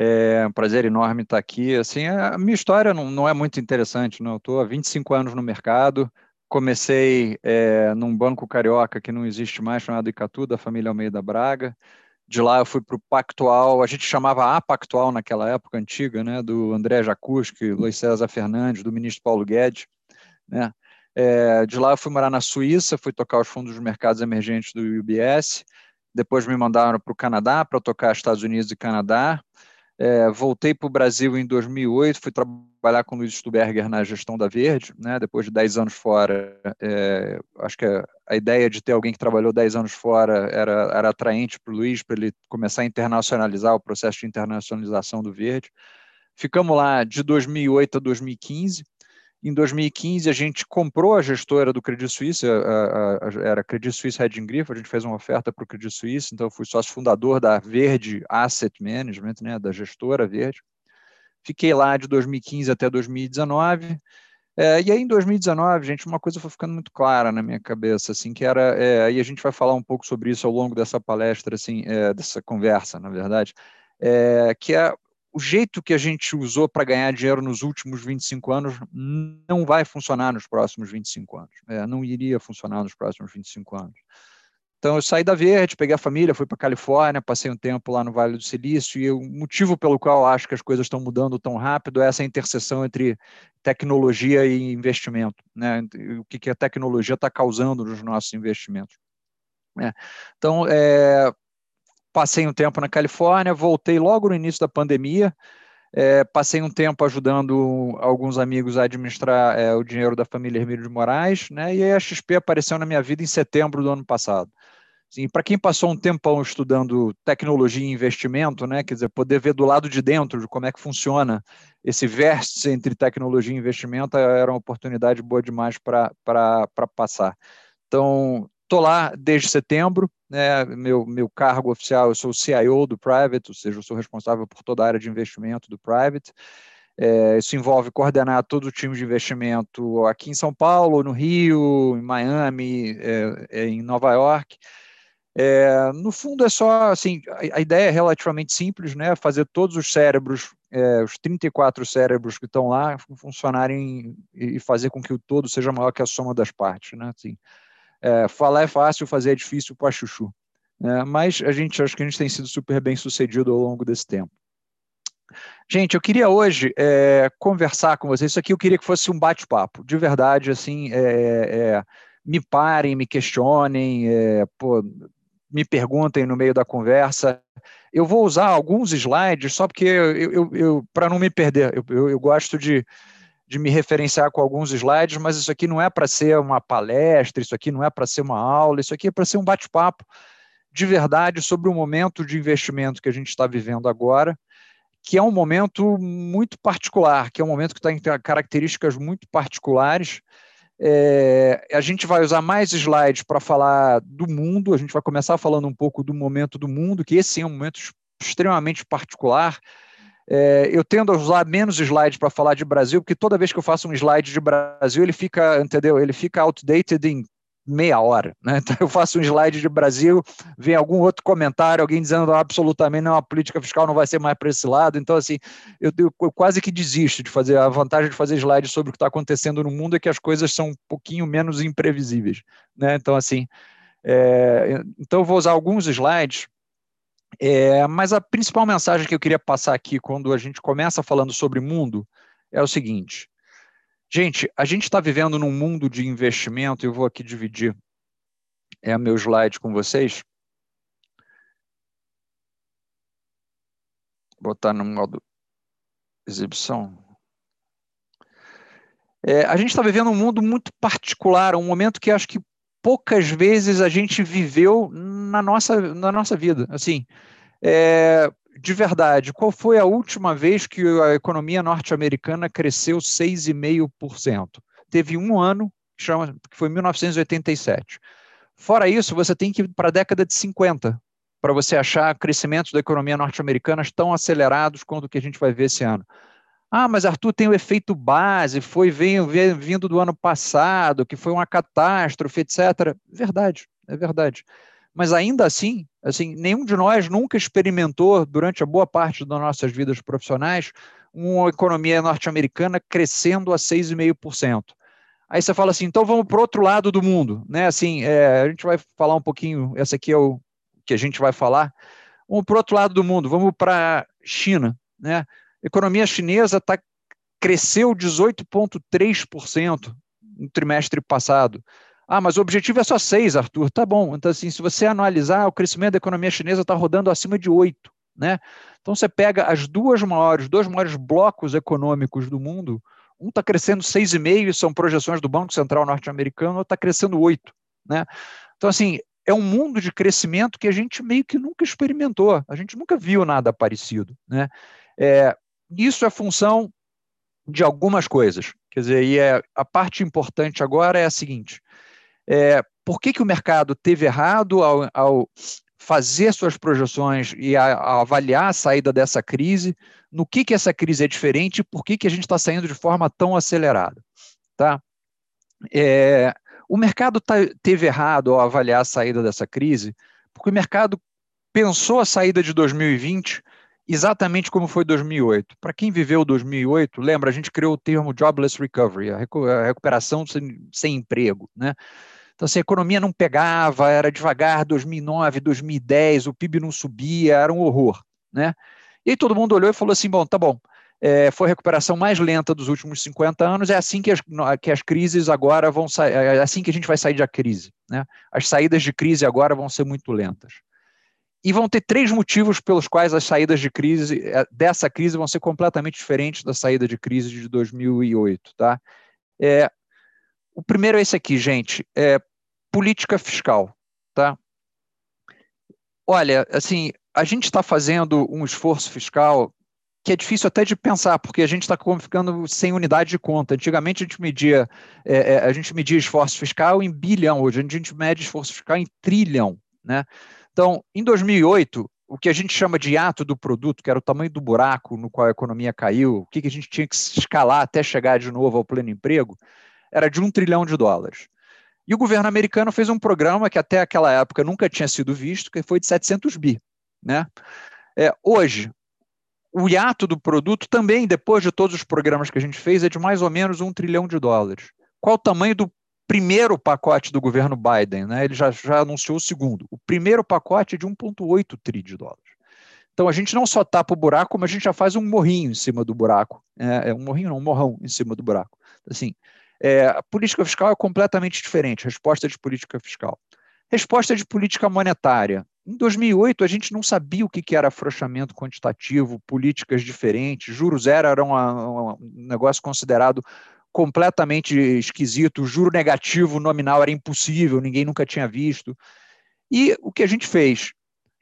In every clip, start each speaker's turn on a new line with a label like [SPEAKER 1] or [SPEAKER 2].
[SPEAKER 1] É um prazer enorme estar aqui. Assim, a minha história não, não é muito interessante, não. Eu estou há 25 anos no mercado. Comecei é, num banco carioca que não existe mais, chamado Icatu, da família Almeida Braga. De lá eu fui para o Pactual, a gente chamava a Pactual naquela época antiga, né, do André Jacuski, Luiz César Fernandes, do ministro Paulo Guedes. Né. É, de lá eu fui morar na Suíça, fui tocar os fundos dos mercados emergentes do UBS. Depois me mandaram para o Canadá para tocar Estados Unidos e Canadá. É, voltei para o Brasil em 2008, fui trabalhar com o Luiz Stuberger na gestão da Verde, né, depois de 10 anos fora. É, acho que a, a, ideia de ter alguém que trabalhou 10 anos fora era, era atraente para o Luiz, para ele começar a internacionalizar o processo de internacionalização do Verde. Ficamos lá de 2008 a 2015. Em 2015, a gente comprou a gestora do Credit Suisse, a, a, a, era Credit Suisse Hedging Grifo, a gente fez uma oferta para o Credit Suisse, então eu fui sócio fundador da Verde Asset Management, né, da gestora Verde. Fiquei lá de 2015 até 2019. É, e aí, em 2019, gente, uma coisa foi ficando muito clara na minha cabeça, assim, que era, é, aí a gente vai falar um pouco sobre isso ao longo dessa palestra, assim, é, dessa conversa, na verdade, é, que é o jeito que a gente usou para ganhar dinheiro nos últimos 25 anos não vai funcionar nos próximos 25 anos. É, não iria funcionar nos próximos 25 anos. Então, eu saí da Verde, peguei a família, fui para a Califórnia, passei um tempo lá no Vale do Silício, e o motivo pelo qual acho que as coisas estão mudando tão rápido é essa interseção entre tecnologia e investimento. Né? O que, que a tecnologia está causando nos nossos investimentos. É. Então, é, passei um tempo na Califórnia, voltei logo no início da pandemia, é, passei um tempo ajudando alguns amigos a administrar é, o dinheiro da família Hermílio de Moraes, né, e a XP apareceu na minha vida em setembro do ano passado. Assim, para quem passou um tempão estudando tecnologia e investimento, né, quer dizer, poder ver do lado de dentro de como é que funciona esse vértice entre tecnologia e investimento era uma oportunidade boa demais para passar. Então, estou lá desde setembro, né, meu, meu cargo oficial, eu sou o CIO do Private, ou seja, eu sou responsável por toda a área de investimento do Private. É, isso envolve coordenar todo o time de investimento aqui em São Paulo, no Rio, em Miami, é, é, em Nova York. É, no fundo é só assim, a, a, ideia é relativamente simples, né? Fazer todos os cérebros, é, os 34 cérebros que estão lá, funcionarem e fazer com que o todo seja maior que a soma das partes, né? Assim, é, falar é fácil, fazer é difícil para chuchu. Né? Mas a gente acho que a gente tem sido super bem sucedido ao longo desse tempo. Gente, eu queria hoje é, conversar com vocês. Isso aqui eu queria que fosse um bate-papo, de verdade, assim, é, é, me parem, me questionem, é, pô, me perguntem no meio da conversa. Eu vou usar alguns slides só porque eu, eu, eu para não me perder, eu, eu gosto de, de me referenciar com alguns slides, mas isso aqui não é para ser uma palestra, isso aqui não é para ser uma aula, isso aqui é para ser um bate-papo de verdade sobre o momento de investimento que a gente está vivendo agora, que é um momento muito particular, que é um momento que tem características muito particulares. É, a gente vai usar mais slides para falar do mundo, a gente vai começar falando um pouco do momento do mundo, que esse é um momento extremamente particular, é, eu tendo a usar menos slides para falar de Brasil, porque toda vez que eu faço um slide de Brasil, ele fica, entendeu? Ele fica outdated em meia hora, né? Então eu faço um slide de Brasil, vem algum outro comentário, alguém dizendo ah, absolutamente não, a política fiscal não vai ser mais para esse lado. Então, assim, eu, eu, eu, quase que desisto de fazer. A vantagem de fazer slide sobre o que está acontecendo no mundo é que as coisas são um pouquinho menos imprevisíveis, né? Então, assim, é, então eu vou usar alguns slides é, mas a principal mensagem que eu queria passar aqui quando a gente começa falando sobre mundo é o seguinte. Gente, a gente está vivendo num mundo de investimento, eu vou aqui dividir é, meu slide com vocês. Botar no modo exibição. É, a gente está vivendo um mundo muito particular, um momento que acho que poucas vezes a gente viveu na nossa, na nossa vida. Assim, é, de verdade, qual foi a última vez que a economia norte-americana cresceu 6,5%? Teve um ano, que, chama, que foi 1987. Fora isso, você tem que ir para a década de 50 para você achar crescimentos da economia norte-americana tão acelerados quanto o que a gente vai ver esse ano. Ah, mas Arthur tem o efeito base, foi vindo do ano passado, que foi uma catástrofe, etc. Verdade, é verdade. mas ainda assim, assim, nenhum de nós nunca experimentou durante a boa parte das nossas vidas profissionais uma economia norte-americana crescendo a 6,5%. Aí você fala assim, então vamos para o outro lado do mundo, né? Assim, é, a gente vai falar um pouquinho, essa aqui é o que a gente vai falar. Vamos para o outro lado do mundo, vamos para a China, né? Economia chinesa tá, cresceu 18,3% no trimestre passado. Ah, mas o objetivo é só 6, Arthur. Tá bom. Então, assim, se você analisar, o crescimento da economia chinesa está rodando acima de 8, né? Então, você pega as duas maiores, dois maiores blocos econômicos do mundo, um está crescendo 6,5, são projeções do Banco Central norte-americano, outro está crescendo 8. Né? Então, assim, é um mundo de crescimento que a gente meio que nunca experimentou, a gente nunca viu nada parecido. Né? É, isso é função de algumas coisas. Quer dizer, e é, a parte importante agora é a seguinte: é, por que, que o mercado teve errado ao, ao fazer suas projeções e a, a avaliar a saída dessa crise? no que, que essa crise é diferente e por que, que a gente está saindo de forma tão acelerada. Tá? É, o mercado tá, teve errado ao avaliar a saída dessa crise, porque o mercado pensou a saída de 2020 exatamente como foi 2008. Para quem viveu 2008, lembra, a gente criou o termo jobless recovery, a recuperação sem, sem emprego, né? Então, assim, a economia não pegava, era devagar, 2009, 2010, o PIB não subia, era um horror, né? E aí todo mundo olhou e falou assim: bom, tá bom, é, foi a recuperação mais lenta dos últimos 50 anos, é assim que as, que as crises agora vão sair, é, é assim que a gente vai sair da crise. Né? As saídas de crise agora vão ser muito lentas. E vão ter três motivos pelos quais as saídas de crise, é, dessa crise, vão ser completamente diferentes da saída de crise de 2008. Tá? É, o primeiro é esse aqui, gente, é política fiscal. Tá? Olha, assim, a gente está fazendo um esforço fiscal que é difícil até de pensar, porque a gente está ficando sem unidade de conta. Antigamente a gente media, é, é, a gente media esforço fiscal em bilhão, hoje a gente mede esforço fiscal em trilhão. Né? Então, em 2008, o que a gente chama de ato do produto, que era o tamanho do buraco no qual a economia caiu, o que, a gente tinha que escalar até chegar de novo ao pleno emprego, era de um trilhão de dólares. E o governo americano fez um programa que até aquela época nunca tinha sido visto, que foi de 700 bi. Né? É, hoje, o hiato do produto também, depois de todos os programas que a gente fez, é de mais ou menos um trilhão de dólares. Qual o tamanho do primeiro pacote do governo Biden? Né? Ele já, já anunciou o segundo. O primeiro pacote é de 1,8 tri de dólares. Então a gente não só tapa o buraco, como a gente já faz um morrinho em cima do buraco. É, é um morrinho, não, um morrão em cima do buraco. Assim, é, a política fiscal é completamente diferente. Resposta de política fiscal. Resposta de política monetária. Em 2008, a gente não sabia o que era afrouxamento quantitativo, políticas diferentes, juros zero era um negócio considerado completamente esquisito, juro negativo nominal era impossível, ninguém nunca tinha visto. E o que a gente fez?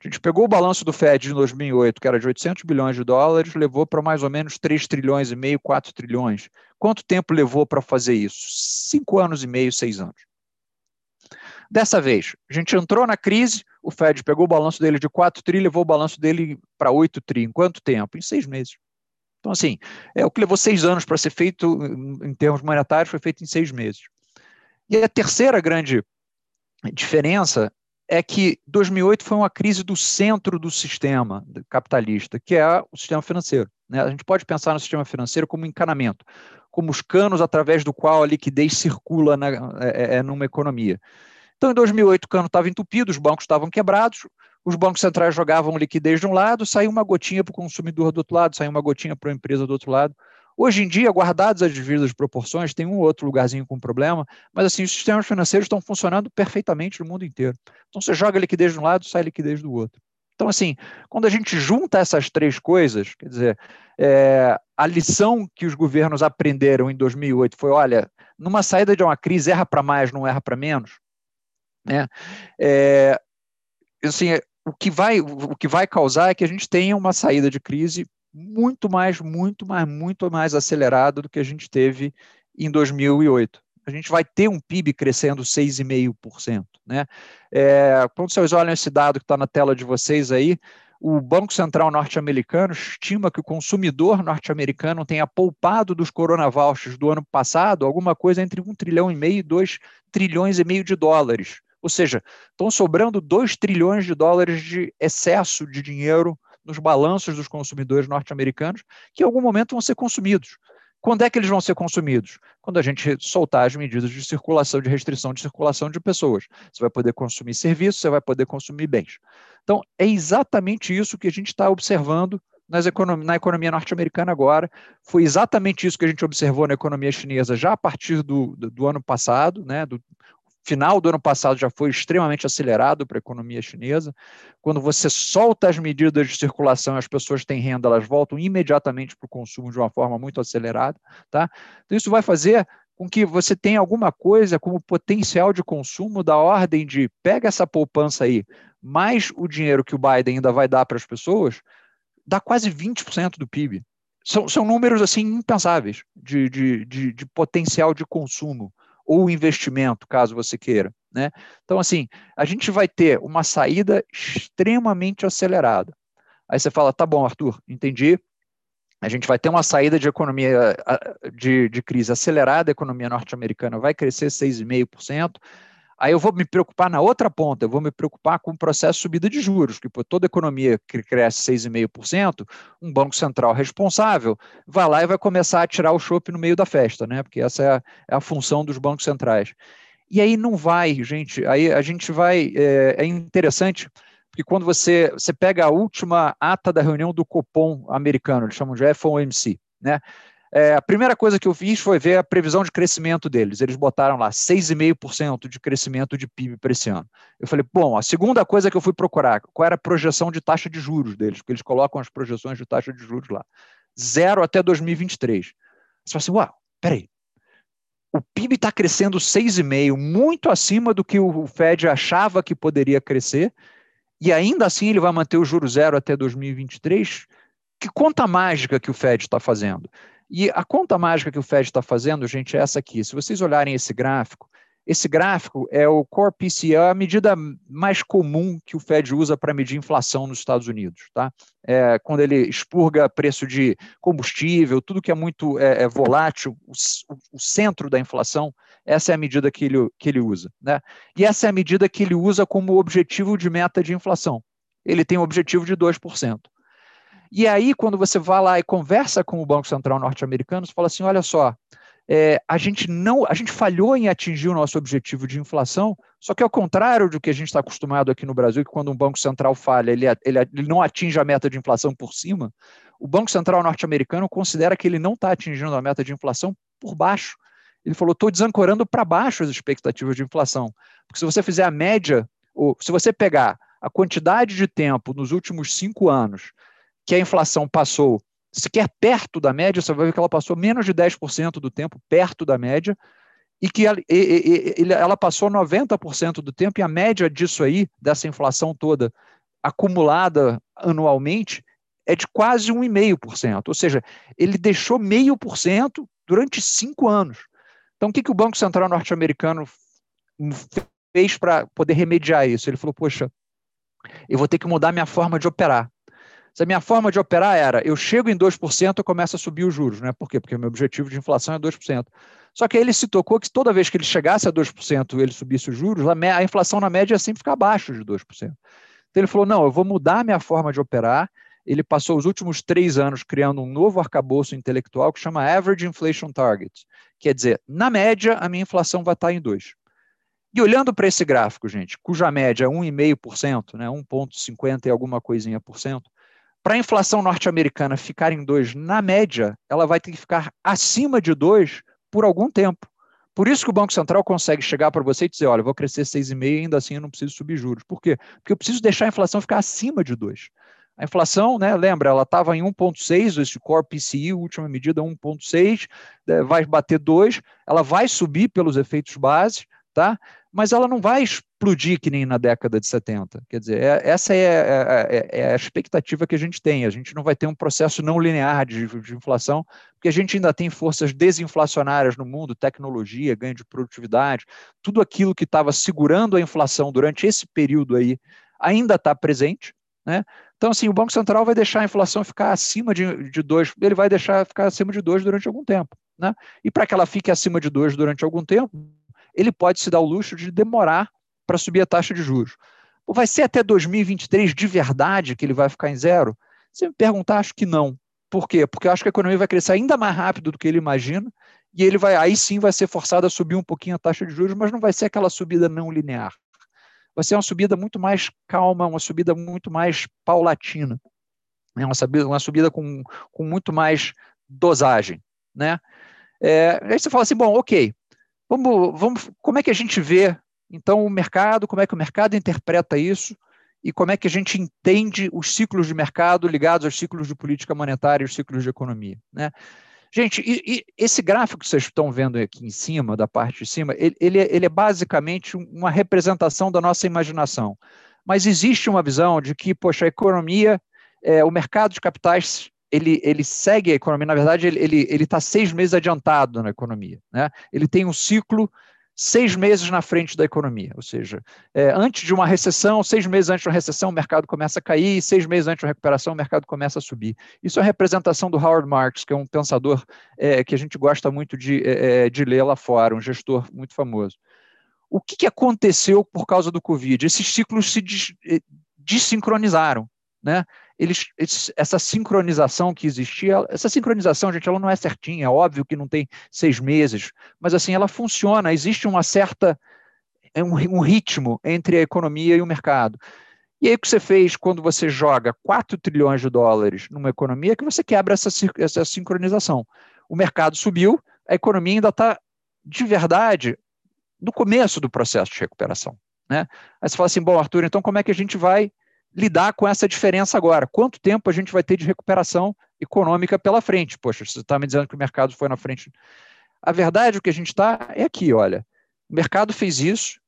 [SPEAKER 1] A gente pegou o balanço do Fed de 2008, que era de 800 bilhões de dólares, levou para mais ou menos 3 trilhões e meio, 4 trilhões. Quanto tempo levou para fazer isso? Cinco anos e meio, seis anos. Dessa vez, a gente entrou na crise, o Fed pegou o balanço dele de 4 tri, levou o balanço dele para 8 tri. Em quanto tempo? Em seis meses. Então, assim, é o que levou seis anos para ser feito em termos monetários, foi feito em seis meses. E a terceira grande diferença é que 2008 foi uma crise do centro do sistema capitalista, que é o sistema financeiro. Né? A gente pode pensar no sistema financeiro como um encanamento, como os canos através do qual a liquidez circula na, é, é, é numa economia. Então, em 2008, o cano estava entupido, os bancos estavam quebrados, os bancos centrais jogavam liquidez de um lado, saiu uma gotinha para o consumidor do outro lado, saiu uma gotinha para a empresa do outro lado. Hoje em dia, guardadas as devidas proporções, tem um ou outro lugarzinho com problema, mas assim, os sistemas financeiros estão funcionando perfeitamente no mundo inteiro. Então, você joga liquidez de um lado, sai liquidez do outro. Então, assim, quando a gente junta essas três coisas, quer dizer, é, a lição que os governos aprenderam em 2008 foi: olha, numa saída de uma crise, erra para mais, não erra para menos. Né? É, assim, o, que vai, o que vai causar é que a gente tenha uma saída de crise muito mais, muito mais, muito mais acelerada do que a gente teve em 2008. A gente vai ter um PIB crescendo 6,5%. Né? É, quando vocês olham esse dado que está na tela de vocês aí, o Banco Central norte-americano estima que o consumidor norte-americano tenha poupado dos coronavouchers do ano passado alguma coisa entre um trilhão e meio e dois trilhões e meio de dólares Ou seja, estão sobrando 2 trilhões de dólares de excesso de dinheiro nos balanços dos consumidores norte-americanos, que em algum momento vão ser consumidos. Quando é que eles vão ser consumidos? Quando a gente soltar as medidas de circulação, de restrição de circulação de pessoas. Você vai poder consumir serviços, você vai poder consumir bens. Então, é exatamente isso que a gente está observando econom na economia norte-americana agora. Foi exatamente isso que a gente observou na economia chinesa já a partir do, do, do ano passado, né, do, final do ano passado já foi extremamente acelerado para a economia chinesa. Quando você solta as medidas de circulação, as pessoas têm renda, elas voltam imediatamente para o consumo de uma forma muito acelerada. Tá? Então, isso vai fazer com que você tenha alguma coisa como potencial de consumo da ordem de pega essa poupança aí, mais o dinheiro que o Biden ainda vai dar para as pessoas, dá quase 20% do PIB. São, são números assim impensáveis de, de, de, de potencial de consumo ou investimento, caso você queira. Né? Então, assim, a gente vai ter uma saída extremamente acelerada. Aí você fala, tá bom, Arthur, entendi. A gente vai ter uma saída de economia de, de crise acelerada, a economia norte-americana vai crescer 6,5%. Aí eu vou me preocupar na outra ponta, eu vou me preocupar com o processo de subida de juros, que toda economia que cresce 6,5%, um banco central responsável vai lá e vai começar a tirar o chope no meio da festa, né? Porque essa é a, é a, função dos bancos centrais. E aí não vai, gente, aí a gente vai, é, é interessante, porque quando você, você pega a última ata da reunião do Copom americano, eles chamam de FOMC, né? É, a primeira coisa que eu fiz foi ver a previsão de crescimento deles. Eles botaram lá 6,5% de crescimento de PIB para esse ano. Eu falei, bom, a segunda coisa que eu fui procurar, qual era a projeção de taxa de juros deles, porque eles colocam as projeções de taxa de juros lá. Zero até 2023. Você fala assim, uau, peraí. O PIB está crescendo 6,5%, muito acima do que o Fed achava que poderia crescer, e ainda assim ele vai manter o juro zero até 2023. Que conta mágica que o Fed está fazendo? E a conta mágica que o Fed está fazendo, gente, é essa aqui. Se vocês olharem esse gráfico, esse gráfico é o Core PCE, a medida mais comum que o Fed usa para medir inflação nos Estados Unidos. Tá? É, quando ele expurga preço de combustível, tudo que é muito é, é volátil, o, o, centro da inflação, essa é a medida que ele, que ele usa. Né? E essa é a medida que ele usa como objetivo de meta de inflação. Ele tem o um objetivo de 2%. E aí, quando você vai lá e conversa com o Banco Central norte-americano, você fala assim: olha só, é, a gente não, a gente falhou em atingir o nosso objetivo de inflação, só que ao contrário do que a gente está acostumado aqui no Brasil, que quando um Banco Central falha, ele, ele, ele não atinge a meta de inflação por cima, o Banco Central norte-americano considera que ele não está atingindo a meta de inflação por baixo. Ele falou: estou desancorando para baixo as expectativas de inflação. Porque se você fizer a média, ou se você pegar a quantidade de tempo nos últimos cinco anos que a inflação passou sequer perto da média, você vai ver que ela passou menos de 10% do tempo perto da média, e que ela, e, e, ela passou 90% do tempo, e a média disso aí, dessa inflação toda acumulada anualmente, é de quase 1,5%. Ou seja, ele deixou meio por cento durante cinco anos. Então, o que, que o Banco Central norte-americano fez para poder remediar isso? Ele falou: poxa, eu vou ter que mudar minha forma de operar. Se a minha forma de operar era, eu chego em 2%, eu começo a subir os juros, né? Por quê? Porque o meu objetivo de inflação é 2%. Só que aí ele se tocou que toda vez que ele chegasse a 2%, ele subisse os juros, a inflação na média ia sempre ficar abaixo de 2%. Então ele falou, não, eu vou mudar a minha forma de operar. Ele passou os últimos três anos criando um novo arcabouço intelectual que chama Average Inflation Target. Quer dizer, na média, a minha inflação vai estar em 2%. E olhando para esse gráfico, gente, cuja média é 1,5%, né, 1,50 e alguma coisinha por cento, para a inflação norte-americana ficar em 2 na média, ela vai ter que ficar acima de 2 por algum tempo. Por isso que o Banco Central consegue chegar para você e dizer, olha, vou crescer 6,5 e ainda assim eu não preciso subir juros. Por quê? Porque eu preciso deixar a inflação ficar acima de 2. A inflação, né, lembra, ela estava em 1,6, esse core PCI, última medida 1,6, né, vai bater 2, ela vai subir pelos efeitos base, tá? Mas ela não vai explodir que nem na década de 70. Quer dizer, é, essa é, é, é, é, a expectativa que a gente tem. A gente não vai ter um processo não linear de, de, inflação, porque a gente ainda tem forças desinflacionárias no mundo, tecnologia, ganho de produtividade, tudo aquilo que estava segurando a inflação durante esse período aí ainda está presente. Né? Então, assim, o Banco Central vai deixar a inflação ficar acima de, de 2, ele vai deixar ficar acima de 2 durante algum tempo. Né? E para que ela fique acima de 2 durante algum tempo, ele pode se dar o luxo de demorar para subir a taxa de juros. Vai ser até 2023 de verdade que ele vai ficar em zero? Se me perguntar, acho que não. Por quê? Porque eu acho que a economia vai crescer ainda mais rápido do que ele imagina, e ele vai, aí sim vai ser forçado a subir um pouquinho a taxa de juros, mas não vai ser aquela subida não linear. Vai ser uma subida muito mais calma, uma subida muito mais paulatina. É uma subida, uma subida com, com muito mais dosagem. Né? É, aí você fala assim, bom, ok, vamos, vamos, como é que a gente vê então, o mercado, como é que o mercado interpreta isso e como é que a gente entende os ciclos de mercado ligados aos ciclos de política monetária e os ciclos de economia. Né? Gente, e, e esse gráfico que vocês estão vendo aqui em cima, da parte de cima, ele, ele, é, ele é basicamente uma representação da nossa imaginação. Mas existe uma visão de que, poxa, a economia, é, o mercado de capitais ele, ele segue a economia, na verdade, ele está seis meses adiantado na economia. Né? Ele tem um ciclo seis meses na frente da economia, ou seja, é, antes de uma recessão, seis meses antes de uma recessão, o mercado começa a cair, seis meses antes de uma recuperação, o mercado começa a subir. Isso é a representação do Howard Marks, que é um pensador é, que a gente gosta muito de, é, é de ler lá fora, um gestor muito famoso. O que, que aconteceu por causa do Covid? Esses ciclos se des, é, desincronizaram. Né? Eles, eles, essa sincronização que existia, essa sincronização, gente, ela não é certinha, é óbvio que não tem seis meses, mas assim, ela funciona, existe uma certa, é um, um ritmo entre a economia e o mercado. E aí o que você fez quando você joga 4 trilhões de dólares numa economia é que você quebra essa, essa sincronização. O mercado subiu, a economia ainda está, de verdade, no começo do processo de recuperação. Né? Aí você fala assim, bom, Arthur, então como é que a gente vai lidar com essa diferença agora. Quanto tempo a gente vai ter de recuperação econômica pela frente? Poxa, você está me dizendo que o mercado foi na frente. A verdade, o que a gente está é aqui, olha. O mercado fez isso,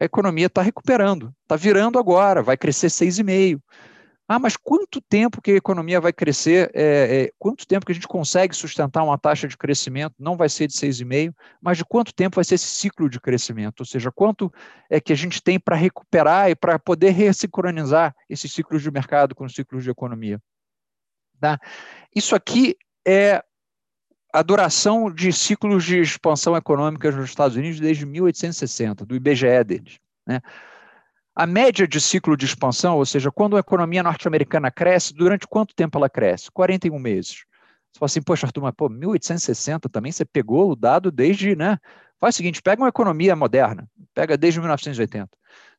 [SPEAKER 1] a economia está recuperando, está virando agora, vai crescer 6,5%. Ah, mas quanto tempo que a economia vai crescer? É, é, quanto tempo que a gente consegue sustentar uma taxa de crescimento? Não vai ser de 6,5, mas de quanto tempo vai ser esse ciclo de crescimento? Ou seja, quanto é que a gente tem para recuperar e para poder ressincronizar esses ciclos de mercado com os ciclos de economia? Tá? Isso aqui é a duração de ciclos de expansão econômica nos Estados Unidos desde 1860, do IBGE deles. Né? A média de ciclo de expansão, ou seja, quando a economia norte-americana cresce, durante quanto tempo ela cresce? 41 meses. Você fala assim, poxa, Arthur, mas pô, 1860 também você pegou o dado desde, né? Faz o seguinte, pega uma economia moderna, pega desde 1980.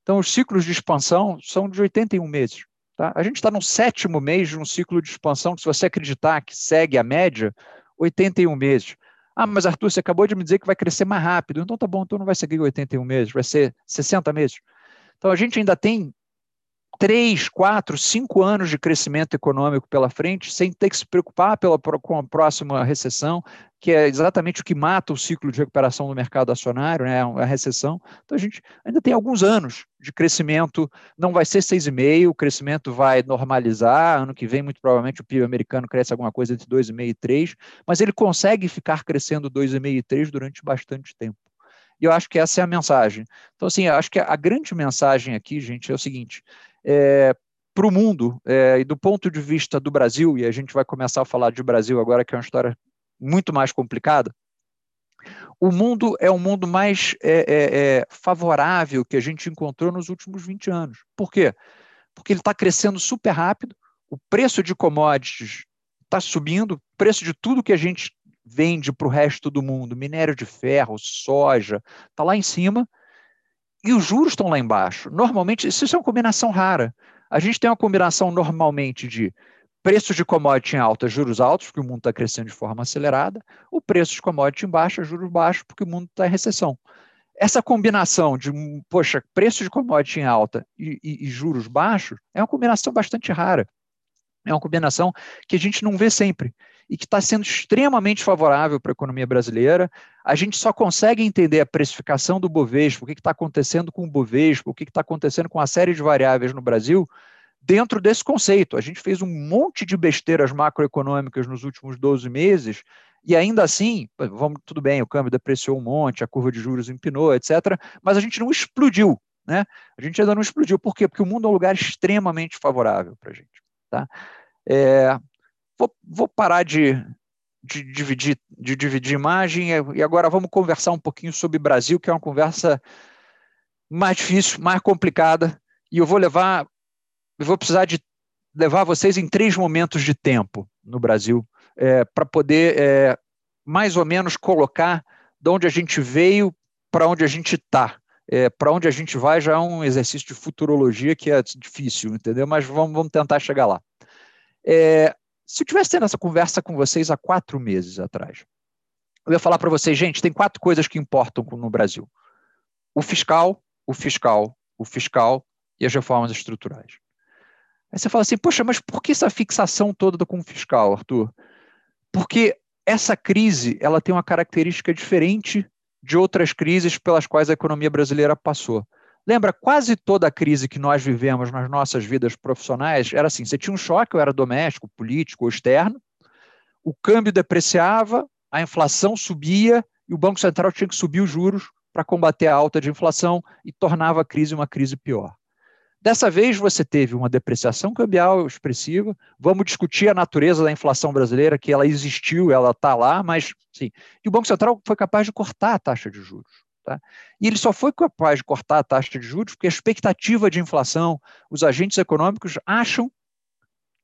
[SPEAKER 1] Então, os ciclos de expansão são de 81 meses. Tá? A gente está no sétimo mês de um ciclo de expansão, que se você acreditar que segue a média, 81 meses. Ah, mas Arthur, você acabou de me dizer que vai crescer mais rápido. Então tá bom, então não vai seguir 81 meses, vai ser 60 meses. Então, a gente ainda tem três, quatro, cinco anos de crescimento econômico pela frente, sem ter que se preocupar pela, com a próxima recessão, que é exatamente o que mata o ciclo de recuperação do mercado acionário, né, a recessão. Então, a gente ainda tem alguns anos de crescimento, não vai ser 6,5%, o crescimento vai normalizar, ano que vem, muito provavelmente, o PIB americano cresce alguma coisa entre 2,5% e 3%, mas ele consegue ficar crescendo 2,5% e 3% durante bastante tempo. E eu acho que essa é a mensagem. Então, assim, eu acho que a grande mensagem aqui, gente, é o seguinte: é, para o mundo, é, e do ponto de vista do Brasil, e a gente vai começar a falar de Brasil agora, que é uma história muito mais complicada, o mundo é o mundo mais é, é, é favorável que a gente encontrou nos últimos 20 anos. Por quê? Porque ele está crescendo super rápido, o preço de commodities está subindo, o preço de tudo que a gente vende para o resto do mundo, minério de ferro, soja, está lá em cima, e os juros estão lá embaixo. Normalmente, isso é uma combinação rara. A gente tem uma combinação normalmente de preços de commodity em alta, juros altos, porque o mundo está crescendo de forma acelerada, o preço de commodity em baixa, juros baixos, porque o mundo está em recessão. Essa combinação de, poxa, preço de commodity em alta e, e, e juros baixos é uma combinação bastante rara. É uma combinação que a gente não vê sempre e que está sendo extremamente favorável para a economia brasileira. A gente só consegue entender a precificação do Bovespa, o que está acontecendo com o Bovespa, o que está acontecendo com a série de variáveis no Brasil, dentro desse conceito. A gente fez um monte de besteiras macroeconômicas nos últimos 12 meses, e ainda assim, vamos, tudo bem, o câmbio depreciou um monte, a curva de juros empinou, etc., mas a gente não explodiu. Né? A gente ainda não explodiu. Por quê? Porque o mundo é um lugar extremamente favorável para a gente. Tá? É, vou, vou parar de, de, dividir, de dividir imagem e agora vamos conversar um pouquinho sobre Brasil, que é uma conversa mais difícil, mais complicada, e eu vou levar, eu vou precisar de levar vocês em três momentos de tempo no Brasil, é, para poder é, mais ou menos colocar de onde a gente veio para onde a gente está. É, para onde a gente vai já é um exercício de futurologia que é difícil, entendeu? Mas vamos, vamos tentar chegar lá. É, se eu tivesse tendo essa conversa com vocês há quatro meses atrás, eu ia falar para vocês, gente, tem quatro coisas que importam no Brasil: o fiscal, o fiscal, o fiscal e as reformas estruturais. Aí você fala assim, poxa, mas por que essa fixação toda com o fiscal, Arthur? Porque essa crise ela tem uma característica diferente de outras crises pelas quais a economia brasileira passou. Lembra, quase toda a crise que nós vivemos nas nossas vidas profissionais era assim: você tinha um choque, ou era doméstico, político ou externo, o câmbio depreciava, a inflação subia e o Banco Central tinha que subir os juros para combater a alta de inflação e tornava a crise uma crise pior. Dessa vez você teve uma depreciação cambial expressiva. Vamos discutir a natureza da inflação brasileira, que ela existiu, ela está lá, mas sim. E o Banco Central foi capaz de cortar a taxa de juros. Tá? E ele só foi capaz de cortar a taxa de juros porque a expectativa de inflação, os agentes econômicos acham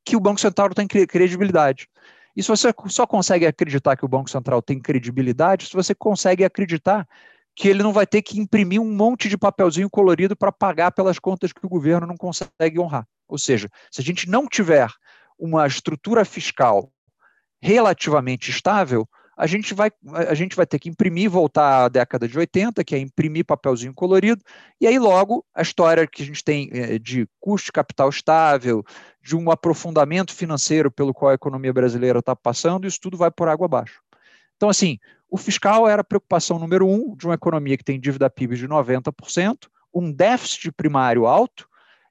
[SPEAKER 1] que o Banco Central tem credibilidade. E se você só consegue acreditar que o Banco Central tem credibilidade, se você consegue acreditar que ele não vai ter que imprimir um monte de papelzinho colorido para pagar pelas contas que o governo não consegue honrar. Ou seja, se a gente não tiver uma estrutura fiscal relativamente estável, a gente vai, a gente vai ter que imprimir, voltar à década de 80, que é imprimir papelzinho colorido, e aí logo a história que a gente tem eh, de custo de capital estável, de um aprofundamento financeiro pelo qual a economia brasileira está passando, isso tudo vai por água abaixo. Então, assim, o fiscal era a preocupação número um de uma economia que tem dívida PIB de 90%, um déficit primário alto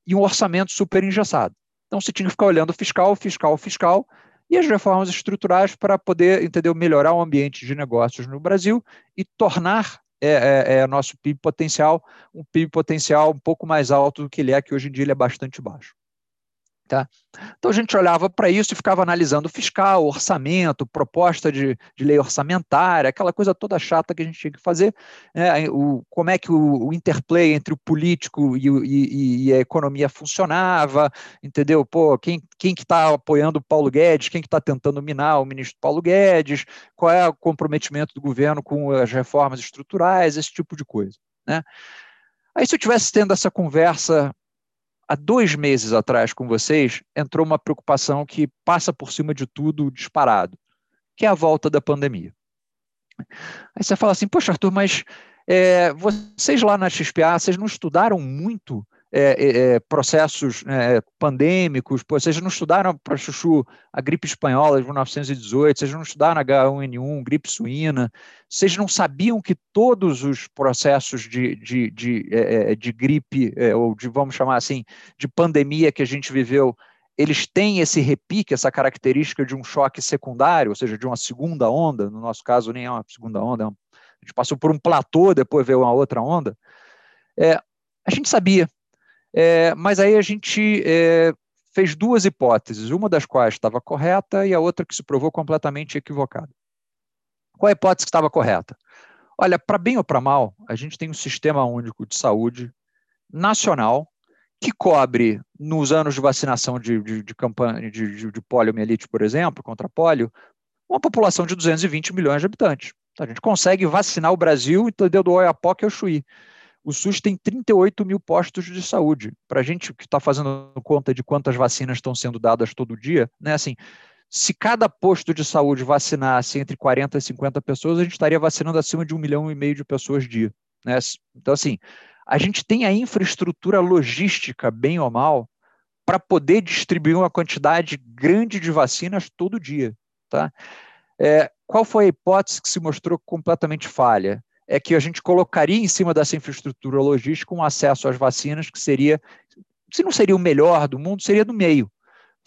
[SPEAKER 1] e um orçamento super engessado. Então, você tinha que ficar olhando fiscal, fiscal, fiscal, e as reformas estruturais para poder, entendeu, melhorar o ambiente de negócios no Brasil e tornar é, é, é, nosso PIB potencial um PIB potencial um pouco mais alto do que ele é, que hoje em dia ele é bastante baixo. Tá? Então a gente olhava para isso e ficava analisando fiscal, orçamento, proposta de, de, lei orçamentária, aquela coisa toda chata que a gente tinha que fazer, né? o, como é que o, o, interplay entre o político e, e, e, a economia funcionava, entendeu? Pô, quem, quem que está apoiando o Paulo Guedes, quem que está tentando minar o ministro Paulo Guedes, qual é o comprometimento do governo com as reformas estruturais, esse tipo de coisa. Né? Aí se eu tivesse tendo essa conversa há dois meses atrás com vocês, entrou uma preocupação que passa por cima de tudo disparado, que é a volta da pandemia. Aí você fala assim, poxa, Arthur, mas é, vocês lá na XPA, vocês não estudaram muito é, é, é, processos é, pandêmicos, pô, vocês não estudaram para chuchu a gripe espanhola de 1918, vocês não estudaram H1N1, gripe suína, vocês não sabiam que todos os processos de, de, de, é, de gripe, ou de, vamos chamar assim, de pandemia que a gente viveu, eles têm esse repique, essa característica de um choque secundário, ou seja, de uma segunda onda, no nosso caso nem é uma segunda onda, a gente passou por um platô, depois veio uma outra onda, é, a gente sabia, é, mas aí a gente é, fez duas hipóteses, uma das quais estava correta e a outra que se provou completamente equivocada. Qual a hipótese que estava correta? Olha, para bem ou para mal, a gente tem um sistema único de saúde nacional que cobre, nos anos de vacinação de, de, de campanha de, de, de poliomielite, por exemplo, contra polio, uma população de 220 milhões de habitantes. Então, a gente consegue vacinar o Brasil, entendeu, do Oiapoque ao Chuí. O SUS tem 38 mil postos de saúde. Para a gente que está fazendo conta de quantas vacinas estão sendo dadas todo dia, né, assim, se cada posto de saúde vacinasse entre 40 e 50 pessoas, a gente estaria vacinando acima de um milhão e meio de pessoas dia. Né? Então, assim, a gente tem a infraestrutura logística, bem ou mal, para poder distribuir uma quantidade grande de vacinas todo dia. Tá? É, qual foi a hipótese que se mostrou completamente falha? É que a gente colocaria em cima dessa infraestrutura logística um acesso às vacinas que seria, se não seria o melhor do mundo, seria do meio.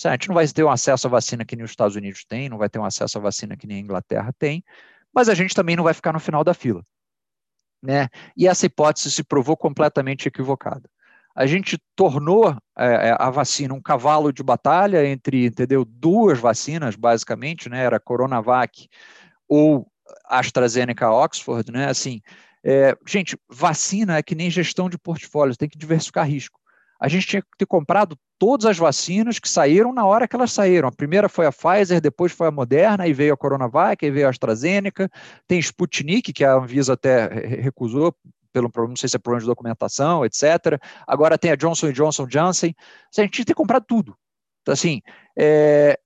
[SPEAKER 1] A gente não vai ter um acesso à vacina que nem os Estados Unidos têm, não vai ter um acesso à vacina que nem a Inglaterra tem, mas a gente também não vai ficar no final da fila. Né? E essa hipótese se provou completamente equivocada. A gente tornou é, é a vacina um cavalo de batalha entre, entendeu, duas vacinas, basicamente, né? Era a Coronavac ou AstraZeneca Oxford, né? Assim, É, gente, vacina é que nem gestão de portfólio, tem que diversificar risco. A gente tinha que ter comprado todas as vacinas que saíram na hora que elas saíram. A primeira foi a Pfizer, depois foi a Moderna, aí veio a Coronavac, aí veio a AstraZeneca, tem Sputnik, que a Anvisa até recusou, pelo não sei se é problema de documentação, etc. Agora tem a Johnson Johnson Janssen. A gente tinha que ter comprado tudo. Então, assim, é...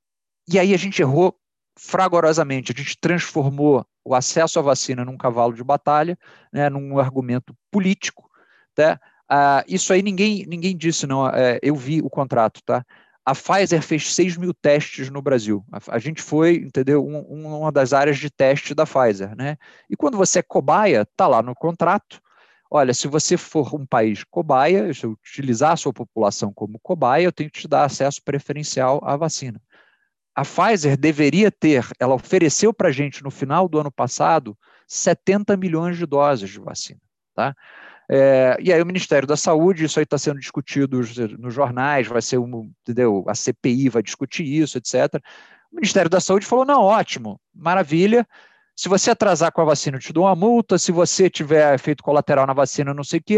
[SPEAKER 1] e aí a gente errou fragorosamente. A gente transformou o acesso à vacina num cavalo de batalha, né, num argumento político. Tá? Ah, isso aí ninguém, ninguém disse, não. É, eu vi o contrato, tá? A Pfizer fez 6 mil testes no Brasil. A, a gente foi, entendeu, um, uma das áreas de teste da Pfizer, né? E quando você é cobaia, tá lá no contrato. Olha, se você for um país cobaia, se eu utilizar a sua população como cobaia, eu tenho que te dar acesso preferencial à vacina. A Pfizer deveria ter, ela ofereceu para a gente no final do ano passado 70 milhões de doses de vacina, tá? É, e aí o Ministério da Saúde, isso aí está sendo discutido nos jornais, vai ser um, entendeu? A CPI vai discutir isso, etc. O Ministério da Saúde falou: não, ótimo, maravilha. Se você atrasar com a vacina, eu te dou uma multa. Se você tiver efeito colateral na vacina, não sei o quê.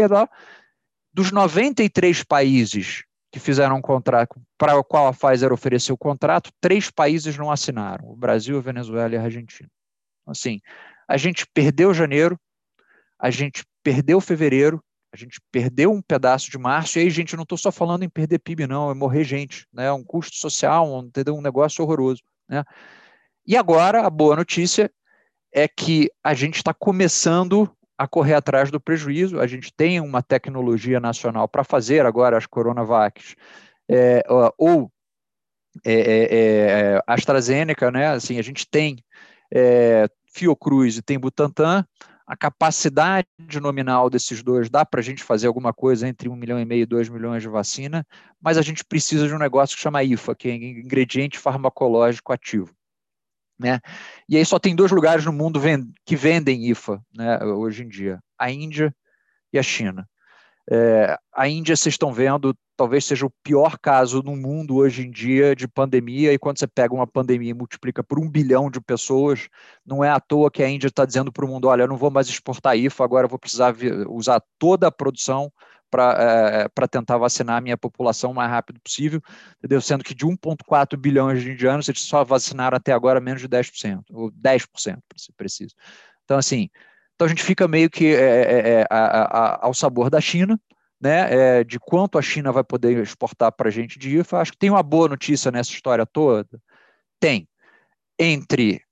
[SPEAKER 1] Dos 93 países que fizeram um contrato, para o qual a Pfizer ofereceu o contrato, três países não assinaram: o Brasil, a Venezuela e a Argentina. Assim, a gente perdeu janeiro, a gente perdeu fevereiro, a gente perdeu um pedaço de março, e aí, gente, não estou só falando em perder PIB, não, é morrer gente, né? É um custo social, um, entendeu? um negócio horroroso. Né? E agora, a boa notícia é que a gente está começando a correr atrás do prejuízo, a gente tem uma tecnologia nacional para fazer agora as Coronavacs, é, ou é, é, é, AstraZeneca, né? Assim, a gente tem é, Fiocruz e tem Butantan, a capacidade nominal desses dois dá para a gente fazer alguma coisa entre um milhão e meio e dois milhões de vacina, mas a gente precisa de um negócio que chama IFA, que é ingrediente farmacológico ativo. Né? E aí só tem dois lugares no mundo que vendem IFA né, hoje em dia, a Índia e a China. É, a Índia, vocês estão vendo, talvez seja o pior caso no mundo hoje em dia de pandemia, e quando você pega uma pandemia e multiplica por um bilhão de pessoas, não é à toa que a Índia está dizendo para o mundo, olha, eu não vou mais exportar IFA, agora eu vou precisar usar toda a produção para é, tentar vacinar a minha população o mais rápido possível, entendeu? Sendo que de 1,4 bilhões de indianos, eles só vacinaram até agora menos de 10%, ou 10%, para ser preciso. Então, assim, então a gente fica meio que é, é a, a, ao sabor da China, né, é, de quanto a China vai poder exportar para a gente de IFA. Acho que tem uma boa notícia nessa história toda. Tem. Entre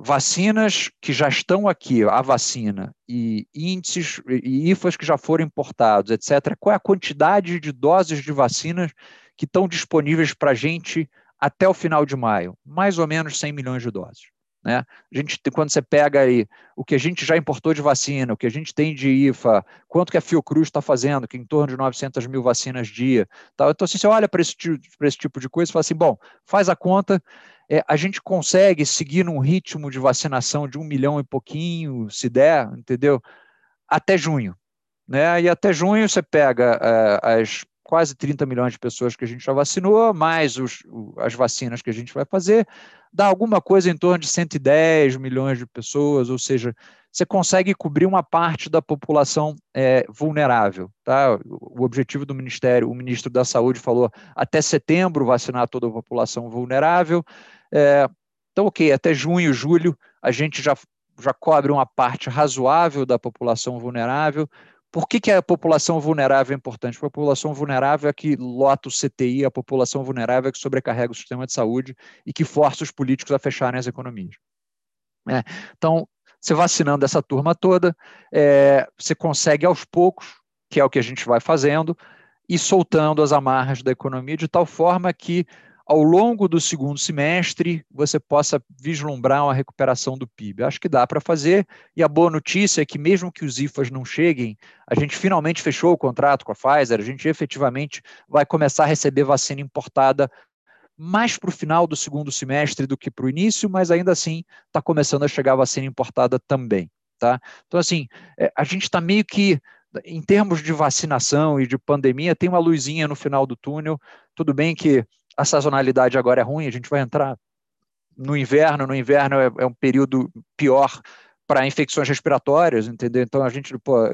[SPEAKER 1] vacinas que já estão aqui, a vacina, e índices e IFAs que já foram importados, etc., qual é a quantidade de doses de vacinas que estão disponíveis para a gente até o final de maio? Mais ou menos 100 milhões de doses. Né? A gente, quando você pega aí o que a gente já importou de vacina, o que a gente tem de IFA, quanto que a Fiocruz está fazendo, que é em torno de 900 mil vacinas dia. Tá? Então, assim, você olha para esse, esse, tipo de coisa e fala assim, bom, faz a conta, é, a gente consegue seguir num ritmo de vacinação de um milhão e pouquinho, se der, entendeu? Até junho. Né? E até junho você pega é, as quase 30 milhões de pessoas que a gente já vacinou, mais os, as vacinas que a gente vai fazer, dá alguma coisa em torno de 110 milhões de pessoas, ou seja, você consegue cobrir uma parte da população é, vulnerável. Tá? O objetivo do Ministério, o ministro da Saúde falou até setembro vacinar toda a população vulnerável. É, então, ok, até junho, julho, a gente já, já cobre uma parte razoável da população vulnerável. Por que, que a população vulnerável é importante? A população vulnerável é que lota o CTI, a população vulnerável é que sobrecarrega o sistema de saúde e que força os políticos a fecharem as economias. É, então, você vacinando essa turma toda, é, você consegue aos poucos, que é o que a gente vai fazendo, e soltando as amarras da economia de tal forma que ao longo do segundo semestre você possa vislumbrar uma recuperação do PIB. Acho que dá para fazer, e a boa notícia é que, mesmo que os IFAs não cheguem, a gente finalmente fechou o contrato com a Pfizer, a gente efetivamente vai começar a receber vacina importada mais para o final do segundo semestre do que para o início, mas ainda assim está começando a chegar a vacina importada também. Tá? Então, assim, é, a gente está meio que em termos de vacinação e de pandemia, tem uma luzinha no final do túnel. Tudo bem que a sazonalidade agora é ruim, a gente vai entrar no inverno, no inverno é, é um período pior para infecções respiratórias, entendeu? Então a gente, pô,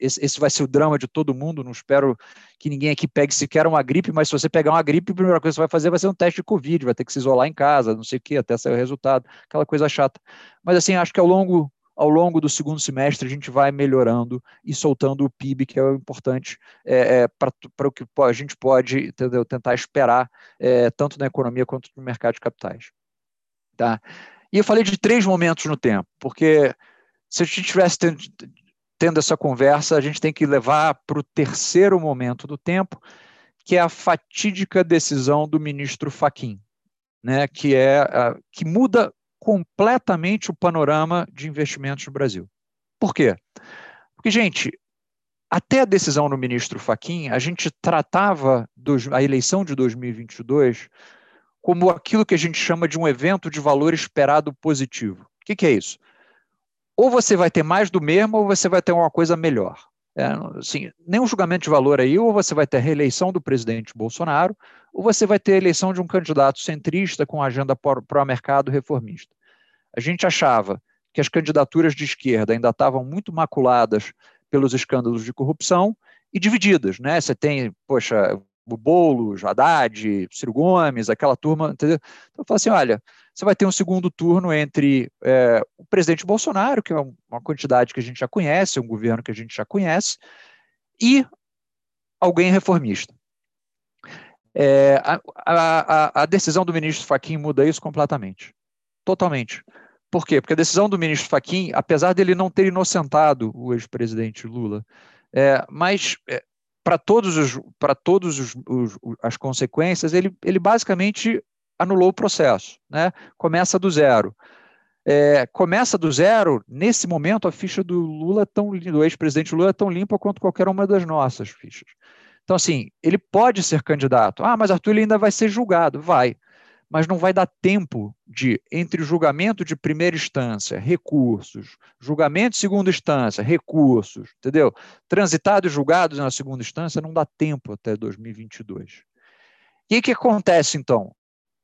[SPEAKER 1] esse, esse, vai ser o drama de todo mundo. Não espero que ninguém aqui pegue sequer uma gripe, mas se você pegar uma gripe, a primeira coisa que você vai fazer vai ser um teste de Covid, vai ter que se isolar em casa, não sei o que, até sair o resultado, aquela coisa chata. Mas assim, acho que ao longo ao longo do segundo semestre a gente vai melhorando e soltando o PIB, que é o importante é, é, para o que a gente pode entendeu, tentar esperar, é, tanto na economia quanto no mercado de capitais. Tá? E eu falei de três momentos no tempo, porque se a gente estivesse tendo, tendo essa conversa, a gente tem que levar para o terceiro momento do tempo, que é a fatídica decisão do ministro Faquim, né, que é que muda completamente o panorama de investimentos no Brasil. Por quê? Porque, gente, até a decisão do ministro Faquim, a gente tratava a eleição de 2022 como aquilo que a gente chama de um evento de valor esperado positivo. O que, que é isso? Ou você vai ter mais do mesmo, ou você vai ter uma coisa melhor. É, assim, nenhum julgamento de valor aí, ou você vai ter a reeleição do presidente Bolsonaro, ou você vai ter a eleição de um candidato centrista com agenda pró-mercado reformista. A gente achava que as candidaturas de esquerda ainda estavam muito maculadas pelos escândalos de corrupção e divididas, né? Você tem, poxa, o Boulos, Haddad, Ciro Gomes, aquela turma, entendeu? Então, eu falo assim, olha, você vai ter um segundo turno entre é, o presidente Bolsonaro, que é uma quantidade que a gente já conhece, um governo que a gente já conhece, e alguém reformista. É, a, a, a, decisão do ministro Fachin muda isso completamente. Totalmente. Por quê? Porque a decisão do ministro Fachin, apesar dele não ter inocentado o ex-presidente Lula, é, mas é, para todos os para todos os, os, as consequências ele, ele basicamente anulou o processo, né? Começa do zero. É, começa do zero, nesse momento a ficha do Lula, tão, do ex-presidente Lula, é tão limpa quanto qualquer uma das nossas fichas. Então, assim, ele pode ser candidato. Ah, mas Arthur ele ainda vai ser julgado. Vai. Mas não vai dar tempo de, entre julgamento de primeira instância, recursos, julgamento de segunda instância, recursos, entendeu? Transitados e julgados na segunda instância, não dá tempo até 2022. O que, que acontece, então?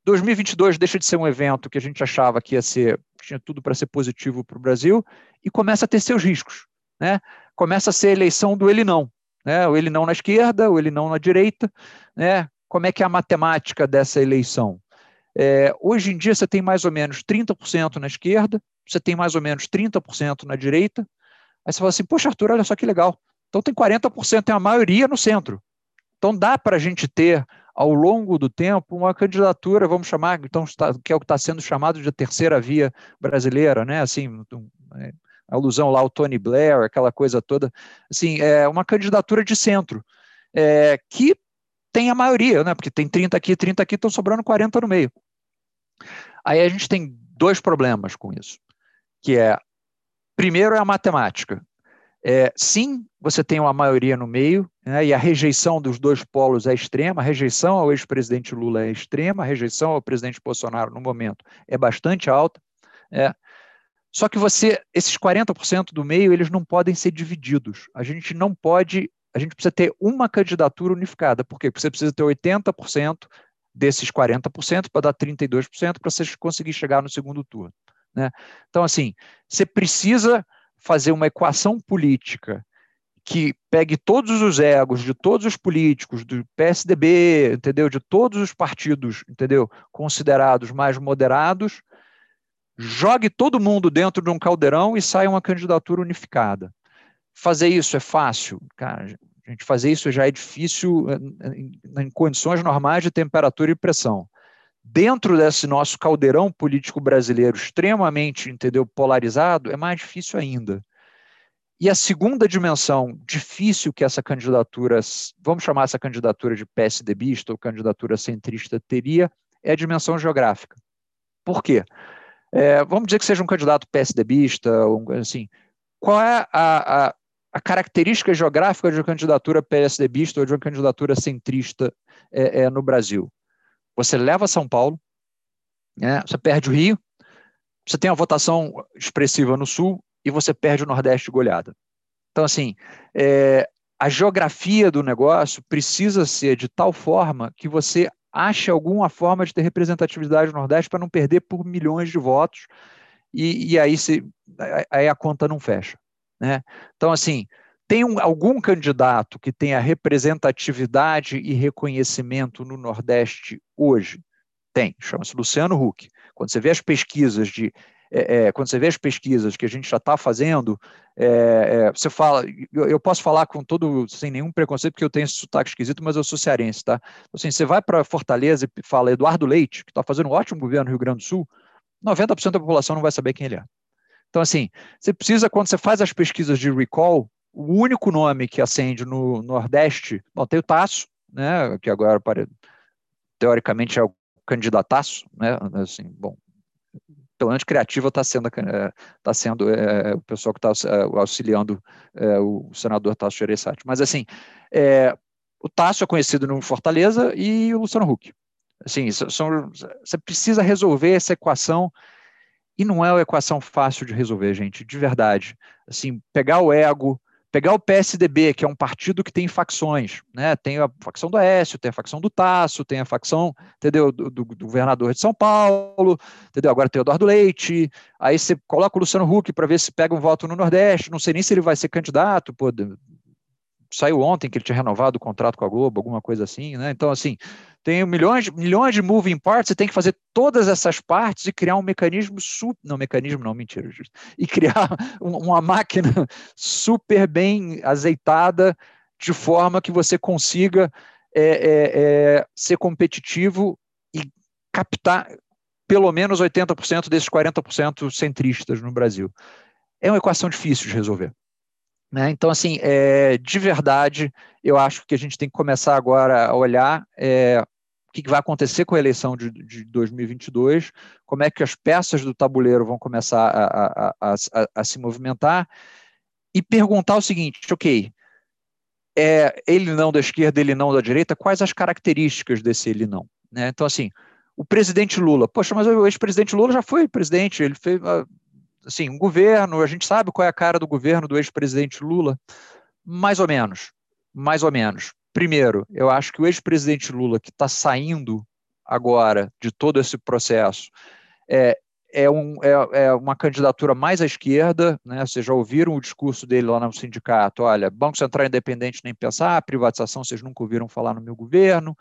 [SPEAKER 1] 2022 deixa de ser um evento que a gente achava que ia ser, tinha tudo para ser positivo para o Brasil, e começa a ter seus riscos. Né? Começa a ser a eleição do ele não. Né? O ele não na esquerda, o ele não na direita. Né? Como é que é a matemática dessa eleição? É, hoje em dia você tem mais ou menos 30% na esquerda, você tem mais ou menos 30% na direita. Aí você fala assim, poxa, Arthur, olha só que legal. Então tem 40%, tem a maioria no centro. Então dá para a gente ter ao longo do tempo, uma candidatura, vamos chamar, então, que é o que está sendo chamado de terceira via brasileira, né? Assim, é, alusão lá ao Tony Blair, aquela coisa toda, assim, é uma candidatura de centro, é, que tem a maioria, né? Porque tem 30 aqui, 30 aqui, estão sobrando 40 no meio. Aí a gente tem dois problemas com isso, que é, primeiro é a matemática. É, sim, você tem uma maioria no meio, né, e a rejeição dos dois polos é extrema, a rejeição ao ex-presidente Lula é extrema, a rejeição ao presidente Bolsonaro, no momento, é bastante alta. É. Só que você, esses 40% do meio, eles não podem ser divididos. A gente não pode, a gente precisa ter uma candidatura unificada. Por quê? Porque você precisa ter 80% desses 40% para dar 32% para você conseguir chegar no segundo turno. Né? Então, assim, você precisa fazer uma equação política que pegue todos os egos de todos os políticos, do PSDB, entendeu? De todos os partidos, entendeu? Considerados mais moderados, jogue todo mundo dentro de um caldeirão e saia uma candidatura unificada. Fazer isso é fácil? Cara, gente, fazer isso já é difícil eh, em condições normais de temperatura e pressão dentro desse nosso caldeirão político brasileiro extremamente, entendeu, polarizado, é mais difícil ainda. E a segunda dimensão difícil que essa candidatura, vamos chamar essa candidatura de PSDBista ou candidatura centrista teria, é a dimensão geográfica. Por quê? É, vamos dizer que seja um candidato PSDBista, um, assim, qual é a, a, a, característica geográfica de uma candidatura PSDBista ou de uma candidatura centrista é, é, no Brasil? Você leva São Paulo, né, você perde o Rio, você tem a votação expressiva no Sul e você perde o Nordeste goleada. Então, assim, é, a geografia do negócio precisa ser de tal forma que você ache alguma forma de ter representatividade no Nordeste para não perder por milhões de votos e, e aí, se, aí a conta não fecha. Né? Então, assim, tem um, algum candidato que tenha representatividade e reconhecimento no Nordeste hoje? Tem, chama-se Luciano Huck. Quando você vê as pesquisas de é, é, quando você vê as pesquisas que a gente já está fazendo, é, é, você fala, eu, eu, posso falar com todo, sem nenhum preconceito, porque eu tenho esse sotaque esquisito, mas eu sou cearense, tá? Assim, você vai para Fortaleza e fala Eduardo Leite, que está fazendo um ótimo governo no Rio Grande do Sul, 90% da população não vai saber quem ele é. Então, assim, você precisa, quando você faz as pesquisas de recall, o único nome que acende no Nordeste, bom, tem o Tasso, né, que agora, teoricamente, é o candidataço, né, assim, bom, pelo menos criativa está sendo, tá sendo é, o pessoal que está é, auxiliando é, o senador Tasso Gereissati. Mas, assim, o Tasso é conhecido no Fortaleza e o Luciano Huck. Assim, são, você precisa resolver essa equação e não é uma equação fácil de resolver, gente, de verdade. Assim, pegar o ego, pegar o PSDB, que é um partido que tem facções, né? Tem a facção do Aécio, tem a facção do Tasso, tem a facção, entendeu, do, do, do governador de São Paulo, entendeu? Agora tem o Eduardo Leite, aí você coloca o Luciano Huck para ver se pega um voto no Nordeste, não sei nem se ele vai ser candidato, pô, saiu ontem que ele tinha renovado o contrato com a Globo, alguma coisa assim, né? Então, assim, tem milhões, milhões de moving parts, você tem que fazer todas essas partes e criar um mecanismo super, não, mecanismo não, mentira, e criar uma máquina super bem azeitada, de forma que você consiga é, é, é, ser competitivo e captar pelo menos 80% desses 40% centristas no Brasil. É uma equação difícil de resolver. Né? Então, assim, é, de verdade, eu acho que a gente tem que começar agora a olhar é, o que, vai acontecer com a eleição de, de 2022, como é que as peças do tabuleiro vão começar a, a, a, a se movimentar e perguntar o seguinte: ok, é, ele não da esquerda, ele não da direita, quais as características desse ele não? Né? Então, assim, o presidente Lula, poxa, mas o ex-presidente Lula já foi presidente, ele fez, ah, assim, um governo, a gente sabe qual é a cara do governo do ex-presidente Lula, mais ou menos, mais ou menos. Primeiro, eu acho que o ex-presidente Lula, que está saindo agora de todo esse processo, é, é, um, é, é, uma candidatura mais à esquerda, né? Vocês já ouviram o discurso dele lá no sindicato? Olha, Banco Central independente nem pensar, privatização vocês nunca ouviram falar no meu governo.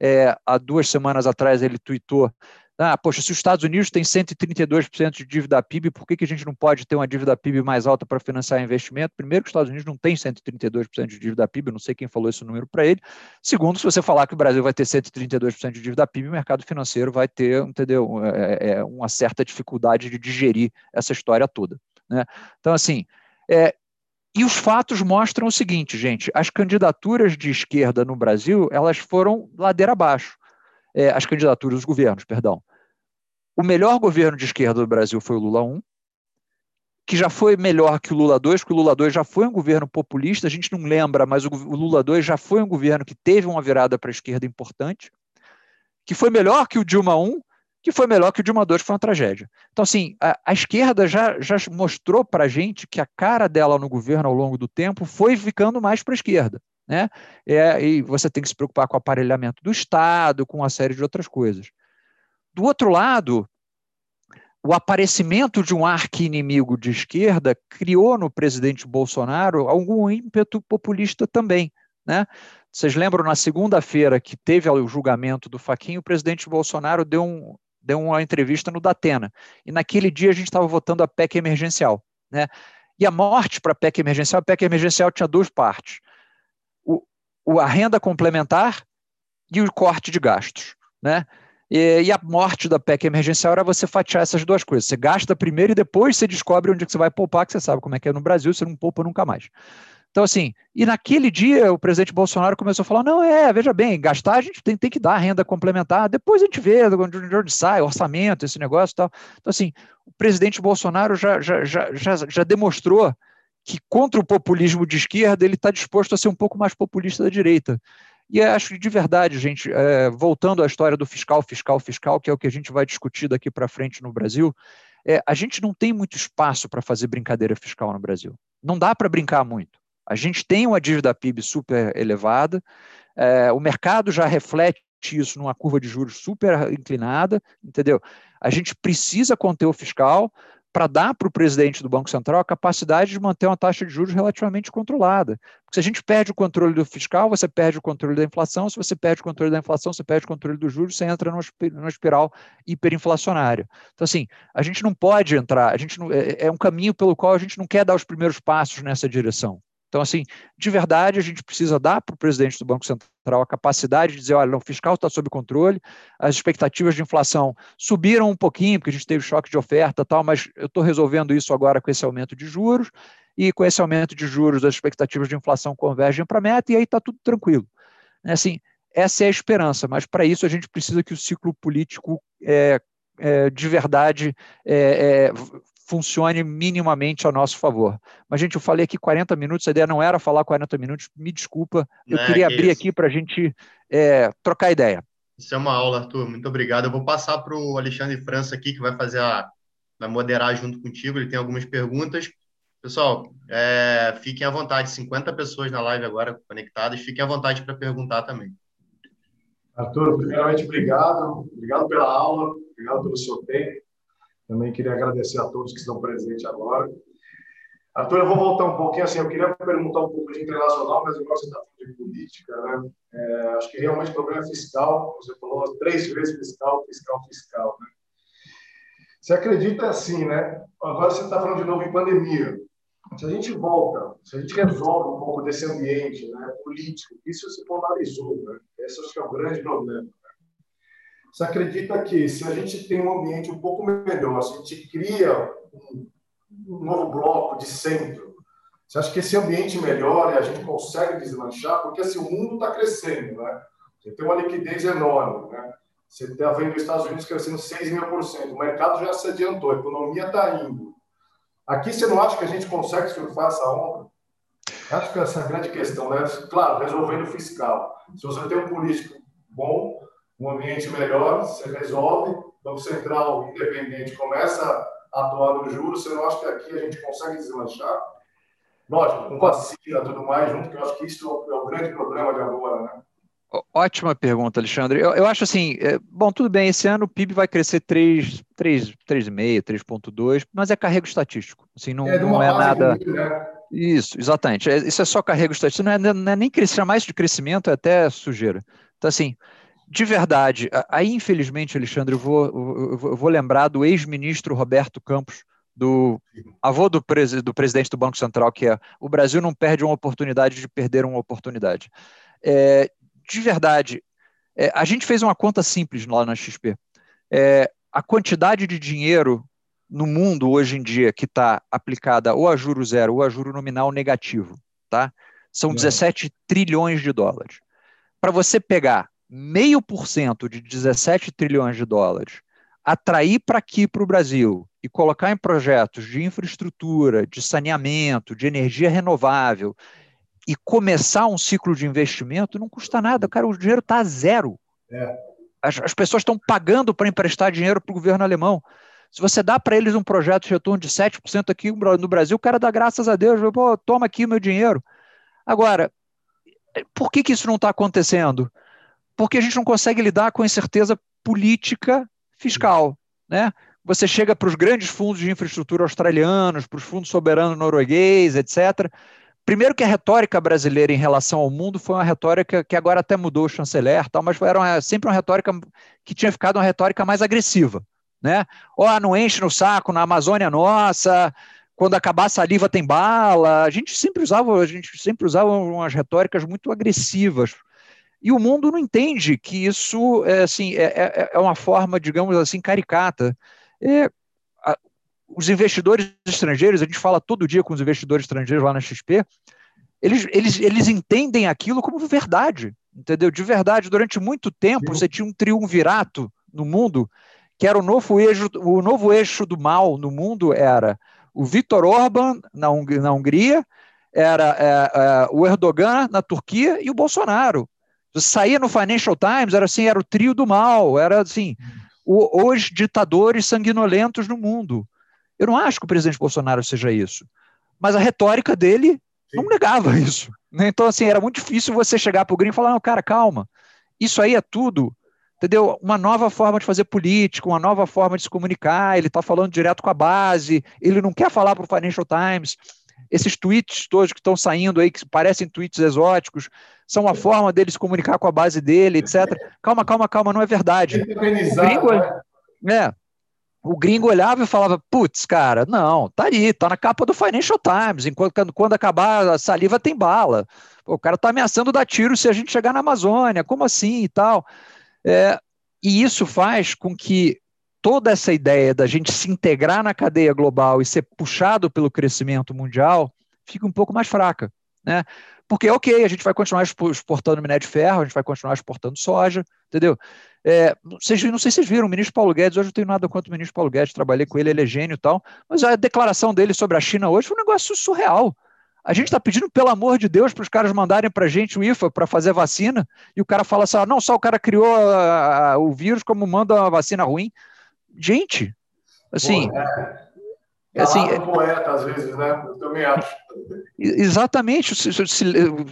[SPEAKER 1] É, há duas semanas atrás ele tuitou ah, poxa, se os Estados Unidos têm 132% de dívida PIB, por que, que a gente não pode ter uma dívida PIB mais alta para financiar investimento? Primeiro, que os Estados Unidos não têm 132% de dívida PIB, não sei quem falou esse número para ele. Segundo, se você falar que o Brasil vai ter 132% de dívida PIB, o mercado financeiro vai ter, entendeu, é, é, uma certa dificuldade de digerir essa história toda. Né? Então, assim, é, e os fatos mostram o seguinte, gente: as candidaturas de esquerda no Brasil elas foram ladeira abaixo. É, as candidaturas, os governos, perdão. O melhor governo de esquerda do Brasil foi o Lula 1, que já foi melhor que o Lula 2, porque o Lula 2 já foi um governo populista, a gente não lembra, mas o, Lula 2 já foi um governo que teve uma virada para a esquerda importante, que foi melhor que o Dilma 1, que foi melhor que o Dilma 2, que foi uma tragédia. Então, assim, a, a esquerda já, já mostrou para a gente que a cara dela no governo ao longo do tempo foi ficando mais para a esquerda. Né? É, e você tem que se preocupar com o aparelhamento do Estado, com uma série de outras coisas. Do outro lado, o aparecimento de um arqui-inimigo de esquerda criou no presidente Bolsonaro algum ímpeto populista também. Né? Vocês lembram, na segunda-feira que teve o julgamento do Faquinho, o presidente Bolsonaro deu, um, deu uma entrevista no Datena. E naquele dia a gente estava votando a PEC emergencial. Né? E a morte para a PEC emergencial, a PEC emergencial tinha duas partes. O, a renda complementar e o corte de gastos. Né? E, e, a morte da PEC emergencial era você fatiar essas duas coisas. Você gasta primeiro e depois você descobre onde que você vai poupar, que você sabe como é que é no Brasil, você não poupa nunca mais. Então, assim, e naquele dia o presidente Bolsonaro começou a falar: não, é, veja bem, gastar a gente tem, tem que dar renda complementar, depois a gente vê de onde, onde sai, orçamento, esse negócio e tal. Então, assim, o presidente Bolsonaro já, já, já, já, já demonstrou que contra o populismo de esquerda ele está disposto a ser um pouco mais populista da direita. E acho que de verdade, gente, é, voltando à história do fiscal, fiscal, fiscal, que é o que a gente vai discutir daqui para frente no Brasil, é, a gente não tem muito espaço para fazer brincadeira fiscal no Brasil. Não dá para brincar muito. A gente tem uma dívida PIB super elevada, é, o mercado já reflete isso numa curva de juros super inclinada, entendeu? A gente precisa conter o fiscal, para dar para o presidente do Banco Central a capacidade de manter uma taxa de juros relativamente controlada. Porque se a gente perde o controle do fiscal, você perde o controle da inflação, se você perde o controle da inflação, você perde o controle dos juros, você entra numa espiral hiperinflacionária. Então, assim, a gente não pode entrar, a gente não, é, é um caminho pelo qual a gente não quer dar os primeiros passos nessa direção. Então, assim, de verdade, a gente precisa dar para o presidente do Banco Central a capacidade de dizer: olha, o fiscal está sob controle, as expectativas de inflação subiram um pouquinho, porque a gente teve choque de oferta tal, mas eu estou resolvendo isso agora com esse aumento de juros, e com esse aumento de juros, as expectativas de inflação convergem para a meta, e aí está tudo tranquilo. É assim, essa é a esperança, mas para isso a gente precisa que o ciclo político é, é, de verdade é, é funcione minimamente a nosso favor. Mas, gente, eu falei aqui 40 minutos, a ideia não era falar 40 minutos, me desculpa, eu queria que abrir isso. aqui para a gente é, trocar ideia.
[SPEAKER 2] Isso é uma aula, Arthur, muito obrigado. Eu vou passar para o Alexandre França aqui, que vai fazer a. vai moderar junto contigo, ele tem algumas perguntas. Pessoal, é, fiquem à vontade, 50 pessoas na live agora conectadas, fiquem à vontade para perguntar também.
[SPEAKER 3] Arthur, primeiramente, obrigado. Obrigado pela aula, obrigado pelo seu tempo. Também queria agradecer a todos que estão presentes agora. Arthur, eu vou voltar um pouquinho assim. Eu queria perguntar um pouco de internacional, mas agora você está falando de política, né? É, acho que realmente o problema é fiscal. Você falou três vezes fiscal, fiscal, fiscal, né? Você acredita assim, né? Agora você está falando de novo em pandemia. Se a gente volta, se a gente resolve um pouco desse ambiente né, político, isso se polarizou, né? Esse acho que é o grande problema. Você acredita que se a gente tem um ambiente um pouco melhor, se a gente cria um, novo bloco de centro, você acha que esse ambiente melhora e a gente consegue deslanchar? Porque assim, o mundo está crescendo, né? Você tem uma liquidez enorme, né? Você está vendo os Estados Unidos crescendo 6 mil por cento, o mercado já se adiantou, a economia está indo. Aqui você não acha que a gente consegue surfar essa onda? Acho que essa é a grande questão, né? Claro, resolvendo o fiscal. Se você tem um político bom, um ambiente melhor, você resolve, o Banco Central independente começa a atuar no juros, você não acha que aqui a gente consegue deslanchar? Lógico, com vacina e tudo mais junto, que eu acho que isso é o grande problema de agora, né?
[SPEAKER 1] Ótima pergunta, Alexandre. Eu, eu acho assim, é, bom, tudo bem, esse ano o PIB vai crescer 3, 3, 3,5, 3,2, mas é carrego estatístico. Assim, não é, não é nada. né? Isso, exatamente. É, isso é só carrego estatístico, não é, não é nem crescer mais de crescimento, é até sujeira. Então, assim, de verdade, aí infelizmente, Alexandre, eu vou, eu vou lembrar do ex-ministro Roberto Campos, do avô do, pres, do, presidente do Banco Central, que é o Brasil não perde uma oportunidade de perder uma oportunidade. É, de verdade, é, a gente fez uma conta simples lá na XP. É, a quantidade de dinheiro no mundo hoje em dia que está aplicada ou a juro zero ou a juro nominal negativo, tá? São 17 trilhões de dólares. Para você pegar meio por cento de 17 trilhões de dólares, atrair para aqui para o Brasil e colocar em projetos de infraestrutura, de saneamento, de energia renovável e começar um ciclo de investimento não custa nada, cara, o dinheiro está zero. É. As, as, pessoas estão pagando para emprestar dinheiro para o governo alemão. Se você dá para eles um projeto de retorno de 7% aqui no Brasil, o cara dá graças a Deus, pô, toma aqui meu dinheiro. Agora, por que, que isso não está acontecendo? Porque a gente não consegue lidar com a incerteza política fiscal. Né? Você chega para os grandes fundos de infraestrutura australianos, para os fundos soberanos norueguês, etc. Primeiro que a retórica brasileira em relação ao mundo foi uma retórica que agora até mudou o chanceler, tal, mas era uma, sempre uma retórica que tinha ficado uma retórica mais agressiva. Né? Ó, oh, não enche no saco, na Amazônia nossa, quando acabar a saliva tem bala. A gente sempre usava, a gente sempre usava umas retóricas muito agressivas e o mundo não entende que isso é, assim, é, é, é uma forma, digamos assim, caricata. É, a, os investidores estrangeiros, a gente fala todo dia com os investidores estrangeiros lá na XP, eles, eles, eles entendem aquilo como verdade, entendeu? De verdade, durante muito tempo você tinha um triunvirato no mundo, que era o novo eixo, o novo eixo do mal no mundo era o Viktor Orban na, na Hungria, era é, é, o Erdogan na Turquia e o Bolsonaro. Você saía no Financial Times, era assim, era o trio do mal, era assim, o, os ditadores sanguinolentos no mundo. Eu não acho que o presidente Bolsonaro seja isso. Mas a retórica dele Sim. não negava isso. Né? Então, assim, era muito difícil você chegar para o gringo e falar, não, cara, calma. Isso aí é tudo entendeu? Uma nova forma de fazer política, uma nova forma de se comunicar. Ele está falando direto com a base, ele não quer falar para o Financial Times. Esses tweets todos que estão saindo aí, que parecem tweets exóticos, são uma forma dele se comunicar com a base dele, etc. Calma, calma, calma, não é verdade. O gringo, né? é, o gringo olhava e falava, putz, cara, não, tá aí, tá na capa do Financial Times, enquanto quando acabar a saliva tem bala. O cara tá ameaçando dar tiro se a gente chegar na Amazônia, como assim e tal. É, e isso faz com que toda essa ideia da gente se integrar na cadeia global e ser puxado pelo crescimento mundial fique um pouco mais fraca. Né? Porque, ok, a gente vai continuar exportando minério de ferro, a gente vai continuar exportando soja, entendeu? É, vocês, não sei se vocês viram, o ministro Paulo Guedes, hoje eu não tenho nada contra o ministro Paulo Guedes, trabalhei com ele, ele é gênio e tal, mas a declaração dele sobre a China hoje foi um negócio surreal. A gente está pedindo, pelo amor de Deus, para os caras mandarem para a gente o IFA para fazer vacina, e o cara fala assim: ah, não, só o cara criou a, a, o vírus, como manda uma vacina ruim. Gente, assim. É.
[SPEAKER 3] É assim, é poeta, às vezes, né? Eu também acho.
[SPEAKER 1] Exatamente,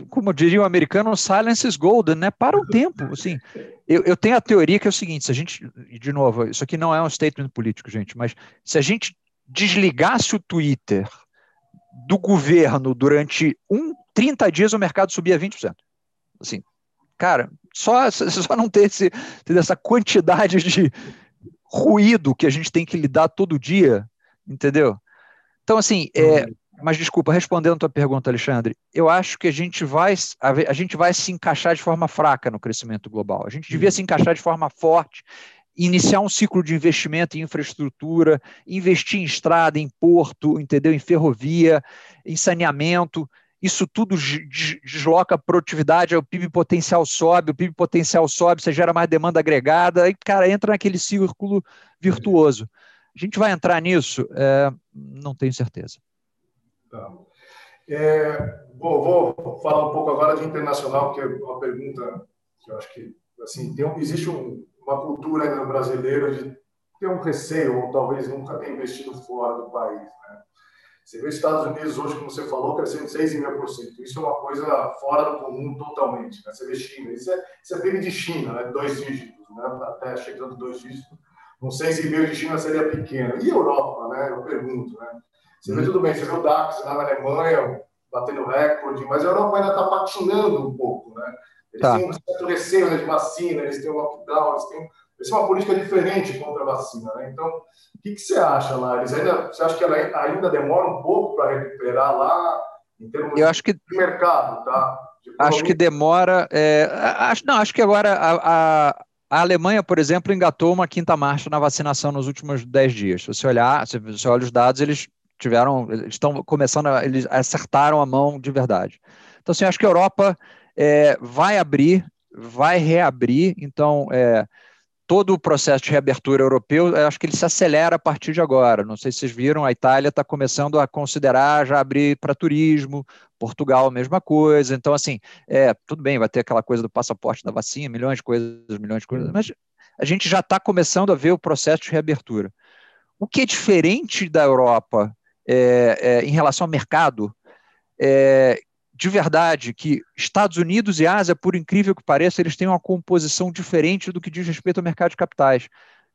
[SPEAKER 1] como diria o americano, silence is golden, né? Para o tempo, assim. Eu, eu tenho a teoria que é o seguinte: se a gente, de novo, isso aqui não é um statement político, gente, mas se a gente desligasse o Twitter do governo durante um 30 dias, o mercado subia 20%. Assim, cara, só, só não ter esse, ter essa quantidade de ruído que a gente tem que lidar todo dia, entendeu? Então, assim, é, uhum. mas desculpa, respondendo a tua pergunta, Alexandre, eu acho que a gente vai a, gente vai se encaixar de forma fraca no crescimento global. A gente devia uhum. se encaixar de forma forte iniciar um ciclo de investimento em infraestrutura, investir em estrada, em porto, entendeu? Em ferrovia, em saneamento. Isso tudo desloca a produtividade, o PIB potencial sobe, o PIB potencial sobe, você gera mais demanda agregada, e, cara, entra naquele círculo virtuoso. A gente vai entrar nisso? É, não tenho certeza.
[SPEAKER 3] Tá. É, vou, vou, falar um pouco agora de internacional, que é uma pergunta que eu acho que assim, tem, existe um, uma cultura brasileira de ter um receio, ou talvez nunca ter investido fora do país. Né? Você vê os Estados Unidos hoje, como você falou, crescendo 6,5%. Isso é uma coisa fora do comum totalmente. Né? Você vê China, isso é, isso é PIB de China, né? dois dígitos, né? até chegando dois dígitos. Um 6,5% de China seria pequeno. E Europa, né? eu pergunto. Né? Você vê uhum. tudo bem, você vê o DAX lá na Alemanha batendo recorde, mas a Europa ainda está patinando um pouco. Né? Eles tá. têm um certo receio né, de vacina, eles têm um lockdown, eles têm eles têm uma política diferente contra a vacina. Né? Então, o que, que você acha lá? Eles ainda, você acha que ela ainda demora um pouco para recuperar lá, em termos
[SPEAKER 1] Eu acho que,
[SPEAKER 3] de mercado? Tá?
[SPEAKER 1] De acho que demora. É, acho, não, acho que agora a, a, a, Alemanha, por exemplo, engatou uma quinta marcha na vacinação nos últimos dez dias. Se você olhar, se você olha os dados, eles tiveram, eles estão começando, a, eles acertaram a mão de verdade. Então, assim, acho que a Europa é, vai abrir, vai reabrir, então é, todo o processo de reabertura europeu, acho que ele se acelera a partir de agora. Não sei se vocês viram, a Itália está começando a considerar já abrir para turismo, Portugal, mesma coisa. Então, assim, é, tudo bem, vai ter aquela coisa do passaporte da vacina, milhões de coisas, milhões de coisas, mas a gente já está começando a ver o processo de reabertura. O que é diferente da Europa é, é, em relação ao mercado é de verdade que Estados Unidos e Ásia, por incrível que pareça, eles têm uma composição diferente do que diz respeito ao mercado de capitais. O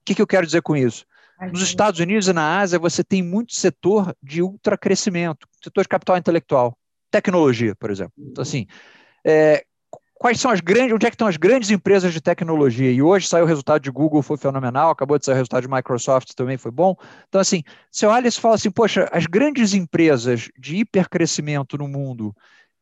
[SPEAKER 1] que, que eu quero dizer com isso? Nos Estados Unidos e na Ásia, você tem muito setor de ultracrescimento, setor de capital intelectual, tecnologia, por exemplo. Então, assim, é, quais são as grandes, onde é que estão as grandes empresas de tecnologia? E hoje saiu o resultado de Google, foi fenomenal, acabou de sair o resultado de Microsoft, também foi bom. Então, assim, você olha e fala assim, poxa, as grandes empresas de hipercrescimento no mundo,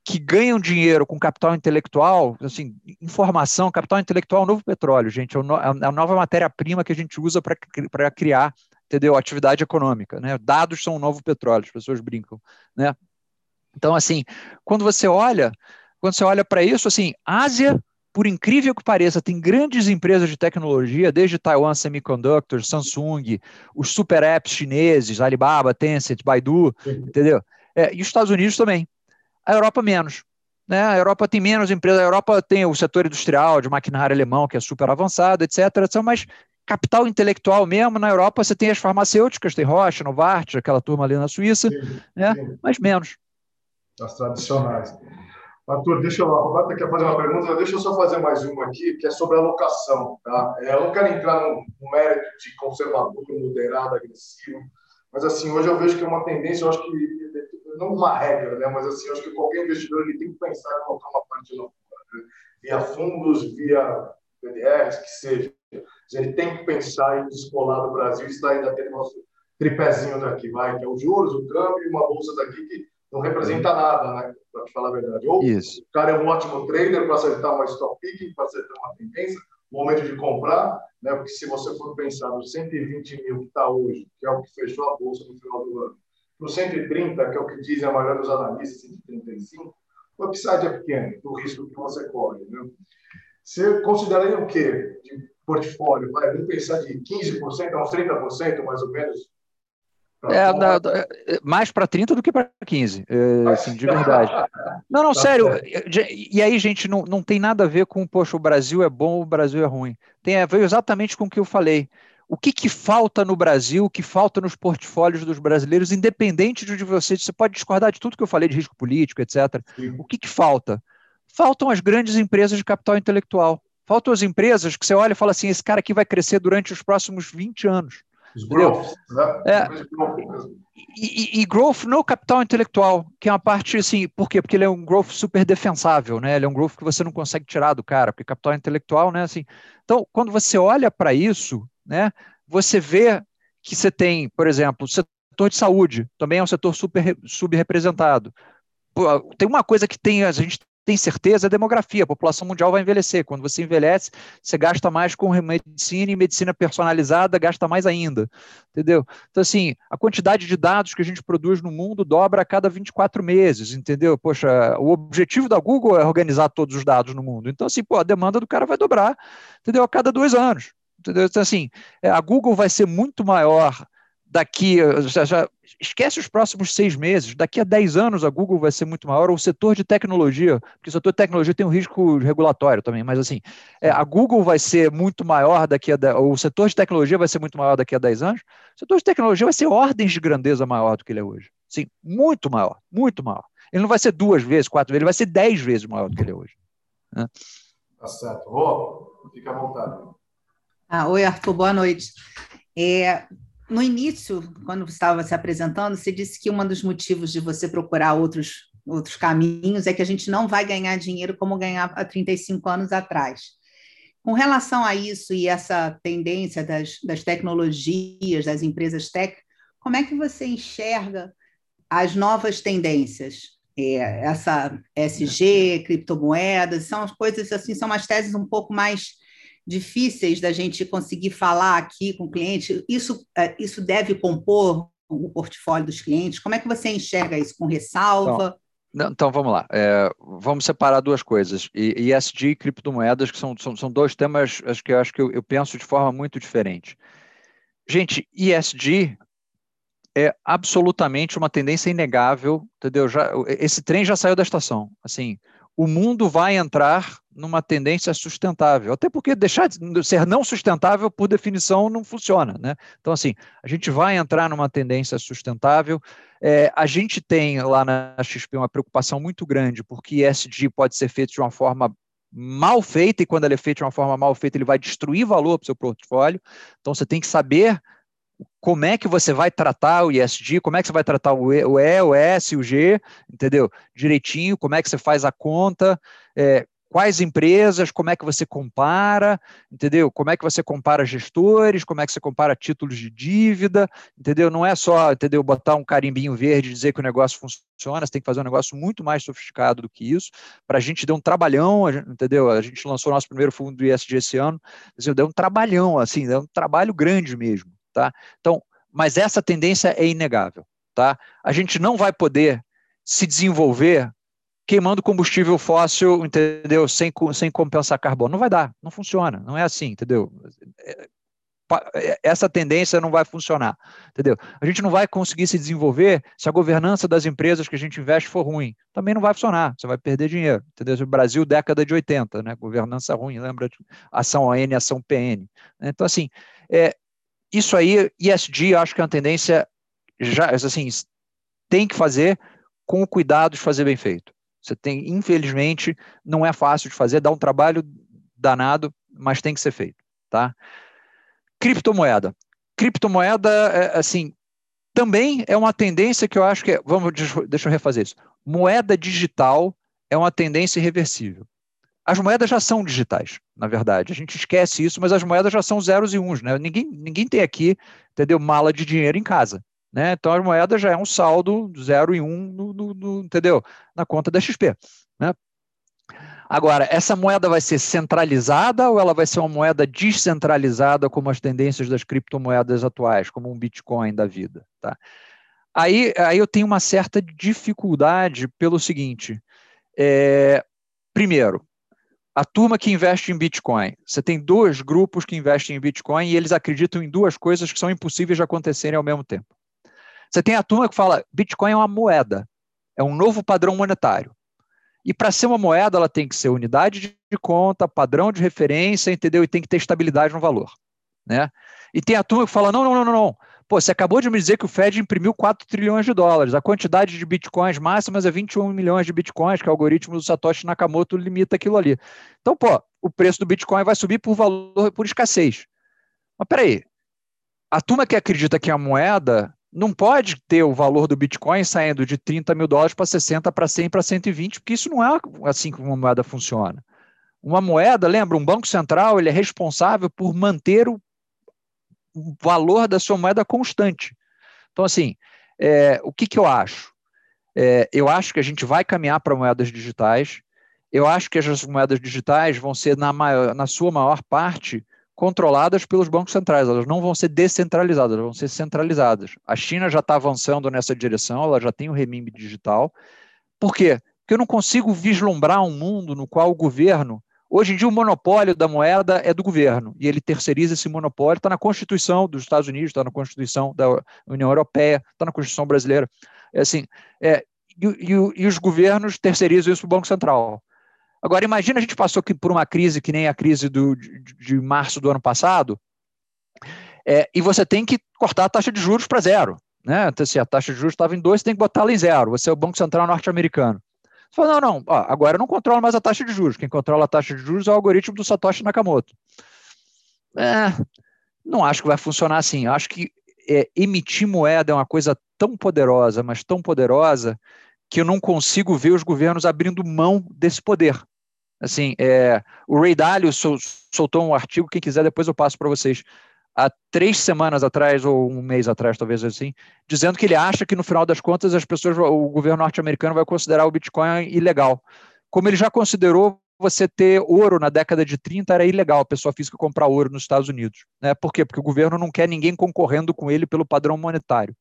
[SPEAKER 1] que ganham dinheiro com capital intelectual, assim, informação, capital intelectual é o novo petróleo, gente, é, é a nova matéria-prima que a gente usa para criar, entendeu, atividade econômica, né? Dados são o novo petróleo, as pessoas brincam, né? Então, assim, quando você olha, quando você olha para isso, assim, Ásia, por incrível que pareça, tem grandes empresas de tecnologia, desde Taiwan Semiconductor, Samsung, os super apps chineses, Alibaba, Tencent, Baidu, entendeu? É, e os Estados Unidos também a Europa menos. Né? A Europa tem menos empresas, a Europa tem o setor industrial, de maquinário alemão, que é super avançado, etc. Mas capital intelectual mesmo, na Europa você tem as farmacêuticas, tem Roche, Novartis, aquela turma ali na Suíça, sim, né? sim. mas menos.
[SPEAKER 3] As tradicionais. Arthur, deixa eu, a Roberta quer fazer uma pergunta, deixa eu só fazer mais uma aqui, que é sobre a alocação. Tá? É, eu não quero entrar no, no mérito de conservador, moderado, agressivo, mas assim, hoje eu vejo que é uma tendência, eu acho que, não uma regra, né? mas assim, acho que qualquer investidor ele tem que pensar em colocar uma parte lá fora, né? via fundos, via PDRs, que seja. Ele tem que pensar em descolar do Brasil e sair daquele nosso tripézinho daqui, vai, que é os juros, o câmbio e uma bolsa daqui que não representa nada, né? Para te falar a verdade. Ou Isso. o cara é um ótimo trader para acertar uma stop picking, para acertar uma tendência, momento de comprar, né? Porque se você for pensar nos 120 mil que está hoje, que é o que fechou a bolsa no final do ano, para o 130, que é o que dizem a maioria dos analistas, 135, o upside é pequeno, do risco que você corre, né? Você consideraria o quê de portfólio? Vai, vamos pensar de 15% a uns 30%, mais ou menos,
[SPEAKER 1] é, da, da, mais para 30 do que para 15, é, assim, de verdade. Não, não, tá sério. E aí, gente, não, não tem nada a ver com, poxa, o Brasil é bom, o Brasil é ruim. Tem a ver exatamente com o que eu falei. O que, que falta no Brasil, o que falta nos portfólios dos brasileiros, independente de você, você pode discordar de tudo que eu falei de risco político, etc. Sim. O que, que falta? Faltam as grandes empresas de capital intelectual. Faltam as empresas que você olha e fala assim: esse cara aqui vai crescer durante os próximos 20 anos. Os growth, né? É, e, e, growth no capital intelectual, que é uma parte assim, por quê? Porque ele é um growth super defensável, né? Ele é um growth que você não consegue tirar do cara, porque capital intelectual, né? Assim, então, quando você olha para isso, né? Você vê que você tem, por exemplo, o setor de saúde, também é um setor super subrepresentado. Tem uma coisa que tem, a gente tem certeza é demografia. A população mundial vai envelhecer. Quando você envelhece, você gasta mais com medicina e medicina personalizada gasta mais ainda. Entendeu? Então, assim, a quantidade de dados que a gente produz no mundo dobra a cada 24 meses, entendeu? Poxa, o objetivo da Google é organizar todos os dados no mundo. Então, assim, pô, a demanda do cara vai dobrar, entendeu? A cada dois anos. Entendeu? Então, assim, é, a Google vai ser muito maior daqui, já, já, esquece os próximos seis meses, daqui a dez anos a Google vai ser muito maior, o setor de tecnologia, porque o setor de tecnologia tem um risco regulatório também, mas assim, é, a Google vai ser muito maior daqui a, o setor de tecnologia vai ser muito maior daqui a dez anos, o setor de tecnologia vai ser ordens de grandeza maior do que ele é hoje, sim, muito maior, muito maior. Ele não vai ser duas vezes, quatro vezes, ele vai ser dez vezes maior do que ele é hoje. Né?
[SPEAKER 3] Tá certo. Rô, fica à vontade.
[SPEAKER 4] Ah, oi, Arthur, boa noite. É, no início, quando você estava se apresentando, você disse que um dos motivos de você procurar outros, outros caminhos é que a gente não vai ganhar dinheiro como ganhava há 35 anos atrás. Com relação a isso e essa tendência das, das tecnologias, das empresas tech, como é que você enxerga as novas tendências? É, essa SG, criptomoedas, são coisas assim, são umas teses um pouco mais difíceis da gente conseguir falar aqui com o cliente, isso, é, isso deve compor o portfólio dos clientes? Como é que você enxerga isso? Com ressalva?
[SPEAKER 1] Então, então vamos lá. É, vamos separar duas coisas. ESG e criptomoedas, que são, são, são dois temas acho que, acho que eu, eu penso de forma muito diferente. Gente, ESG é absolutamente uma tendência inegável, entendeu? Já, esse trem já saiu da estação. Assim, o mundo vai entrar numa tendência sustentável. Até porque deixar de ser não sustentável, por definição, não funciona. Né? Então, assim, a gente vai entrar numa tendência sustentável. É, a gente tem lá na XP uma preocupação muito grande, porque ESG pode ser feito de uma forma mal feita, e quando ele é feito de uma forma mal feita, ele vai destruir valor para o seu portfólio. Então, você tem que saber como é que você vai tratar o ISD, como é que você vai tratar o E, o, e, o S, o G, entendeu? Direitinho, como é que você faz a conta, é, quais empresas, como é que você compara, entendeu? Como é que você compara gestores, como é que você compara títulos de dívida, entendeu? Não é só, entendeu, botar um carimbinho verde e dizer que o negócio funciona, você tem que fazer um negócio muito mais sofisticado do que isso. Para a gente deu um trabalhão, entendeu? A gente lançou nosso primeiro fundo do ISG esse ano, deu um trabalhão, assim, deu um trabalho grande mesmo, tá? Então, mas essa tendência é inegável, tá? A gente não vai poder se desenvolver queimando combustível fóssil, entendeu? Sem, sem compensar carbono. Não vai dar, não funciona, não é assim, entendeu? É, é, essa tendência não vai funcionar, entendeu? A gente não vai conseguir se desenvolver se a governança das empresas que a gente investe for ruim. Também não vai funcionar, você vai perder dinheiro, entendeu? O Brasil, década de 80, né? Governança ruim, lembra? Ação AN, ação PN. Então, assim, é, isso aí, ESG, acho que é uma tendência, já, assim, tem que fazer com cuidado de fazer bem feito Você tem, infelizmente, não é fácil de fazer, dá um trabalho danado, mas tem que ser feito, tá? Criptomoeda. Criptomoeda, é, assim, também é uma tendência que eu acho que é, vamos, deixa eu refazer isso. Moeda digital é uma tendência irreversível. As moedas já são digitais, na verdade. A gente esquece isso, mas as moedas já são zeros e uns, né? Ninguém, ninguém tem aqui, entendeu, mala de dinheiro em casa. Né? Então, as moedas já é um saldo zero e um, no, no, no, entendeu? Na conta da XP. Né? Agora, essa moeda vai ser centralizada ou ela vai ser uma moeda descentralizada, como as tendências das criptomoedas atuais, como um Bitcoin da vida? Tá? Aí, aí eu tenho uma certa dificuldade pelo seguinte: é, primeiro, a turma que investe em Bitcoin. Você tem dois grupos que investem em Bitcoin e eles acreditam em duas coisas que são impossíveis de acontecerem ao mesmo tempo. Você tem a turma que fala Bitcoin é uma moeda, é um novo padrão monetário. E para ser uma moeda, ela tem que ser unidade de conta, padrão de referência, entendeu? E tem que ter estabilidade no valor. Né? E tem a turma que fala: não, não, não, não, não. Pô, você acabou de me dizer que o Fed imprimiu 4 trilhões de dólares. A quantidade de bitcoins máximas é 21 milhões de bitcoins, que o algoritmo do Satoshi Nakamoto limita aquilo ali. Então, pô, o preço do bitcoin vai subir por valor, por escassez. Mas peraí, a turma que acredita que a moeda não pode ter o valor do Bitcoin saindo de 30 mil dólares para 60, para 100, para 120, porque isso não é assim que uma moeda funciona. Uma moeda, lembra, um banco central ele é responsável por manter o valor da sua moeda constante. Então, assim, é, o que, que eu acho? É, eu acho que a gente vai caminhar para moedas digitais. Eu acho que as moedas digitais vão ser, na, maior, na sua maior parte, controladas pelos bancos centrais, elas não vão ser descentralizadas, elas vão ser centralizadas. A China já está avançando nessa direção, ela já tem o renminbi digital. Por quê? Porque eu não consigo vislumbrar um mundo no qual o governo. Hoje em dia, o monopólio da moeda é do governo, e ele terceiriza esse monopólio, está na Constituição dos Estados Unidos, está na Constituição da União Europeia, está na Constituição brasileira. É assim, é, e, e, e os governos terceirizam isso para o Banco Central. Agora, imagina a gente passou por uma crise que nem a crise do, de, de março do ano passado, é, e você tem que cortar a taxa de juros para zero. Né? Então, se a taxa de juros estava em dois, você tem que botá-la em zero. Você é o Banco Central norte-americano. Você fala, não, não, ó, agora eu não controlo mais a taxa de juros. Quem controla a taxa de juros é o algoritmo do Satoshi Nakamoto. É, não acho que vai funcionar assim. Eu acho que é, emitir moeda é uma coisa tão poderosa, mas tão poderosa, que eu não consigo ver os governos abrindo mão desse poder. Assim, é, o Ray Dalio sol, soltou um artigo, quem quiser depois eu passo para vocês, há três semanas atrás, ou um mês atrás, talvez assim, dizendo que ele acha que no final das contas as pessoas, o governo norte-americano vai considerar o Bitcoin ilegal. Como ele já considerou você ter ouro na década de 30 era ilegal a pessoa física comprar ouro nos Estados Unidos. Né? Por quê? Porque o governo não quer ninguém concorrendo com ele pelo padrão monetário.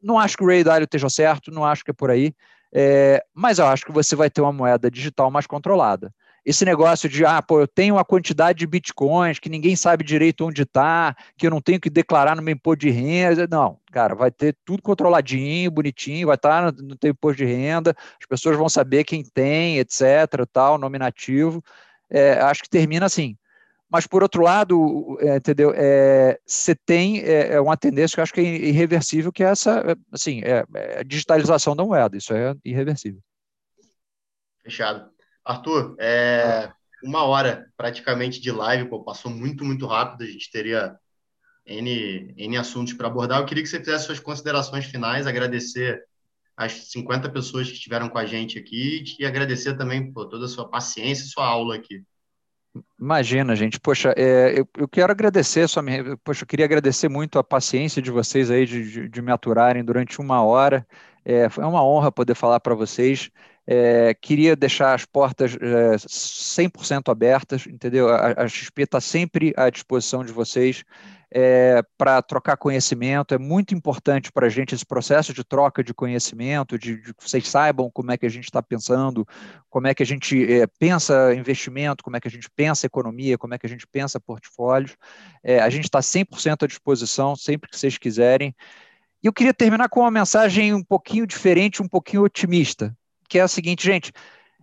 [SPEAKER 1] Não acho que o Ray Dalio esteja certo, não acho que é por aí. É, mas eu acho que você vai ter uma moeda digital mais controlada. Esse negócio de, ah, pô, eu tenho uma quantidade de bitcoins que ninguém sabe direito onde está, que eu não tenho que declarar no meu imposto de renda. Não, cara, vai ter tudo controladinho, bonitinho, vai estar tá no, no teu imposto de renda, as pessoas vão saber quem tem, etc., tal, nominativo. É, acho que termina assim. Mas, por outro lado, é, entendeu? É, você tem é, é, uma tendência que eu acho que é irreversível, que é essa, é, assim, é, é, digitalização da moeda. Isso é irreversível.
[SPEAKER 2] Fechado. Arthur, é uma hora praticamente de live, pô, passou muito, muito rápido. A gente teria N, N assuntos para abordar. Eu queria que você fizesse suas considerações finais, agradecer as 50 pessoas que estiveram com a gente aqui e agradecer também por toda a sua paciência e sua aula aqui.
[SPEAKER 1] Imagina, gente. Poxa, é, eu, eu, quero agradecer, poxa, eu queria agradecer muito a paciência de vocês aí de, de, de me aturarem durante uma hora. É, foi uma honra poder falar para vocês. É, queria deixar as portas é, 100% abertas, entendeu? A, a XP está sempre à disposição de vocês é, para trocar conhecimento. É muito importante para a gente esse processo de troca de conhecimento, de, de que vocês saibam como é que a gente está pensando, como é que a gente é, pensa investimento, como é que a gente pensa economia, como é que a gente pensa portfólios. É, a gente está 100% à disposição, sempre que vocês quiserem. E eu queria terminar com uma mensagem um pouquinho diferente, um pouquinho otimista, que é a seguinte, gente.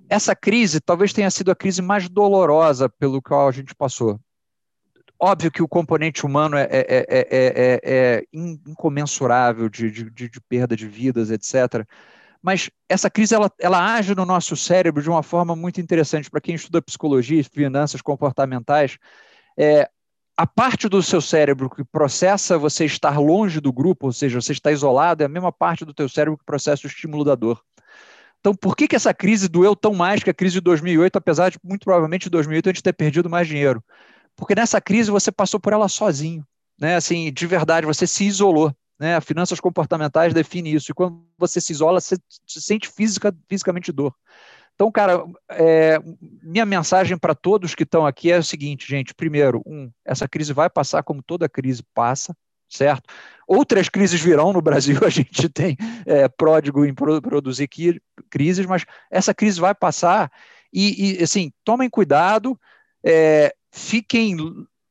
[SPEAKER 1] Essa crise talvez tenha sido a crise mais dolorosa pelo qual a gente passou. Óbvio que o componente humano é, é, é, é incomensurável de, de, de, perda de vidas, etc. mas essa crise ela, ela age no nosso cérebro de uma forma muito interessante. Para quem estuda psicologia e finanças comportamentais, é, a parte do seu cérebro que processa você estar longe do grupo, ou seja, você está isolado, é a mesma parte do teu cérebro que processa o estímulo da dor. Então, por que, que essa crise doeu tão mais que a crise de 2008, apesar de, muito provavelmente, em 2008 a gente ter perdido mais dinheiro? Porque nessa crise você passou por ela sozinho, né? Assim, de verdade, você se isolou. Né? Finanças comportamentais define isso. E quando você se isola, você se sente física, fisicamente dor. Então, cara, é, minha mensagem para todos que estão aqui é o seguinte, gente. Primeiro, um, essa crise vai passar como toda crise passa, certo? Outras crises virão no Brasil, a gente tem é, pródigo em produzir crises, mas essa crise vai passar e, e assim, tomem cuidado, é, fiquem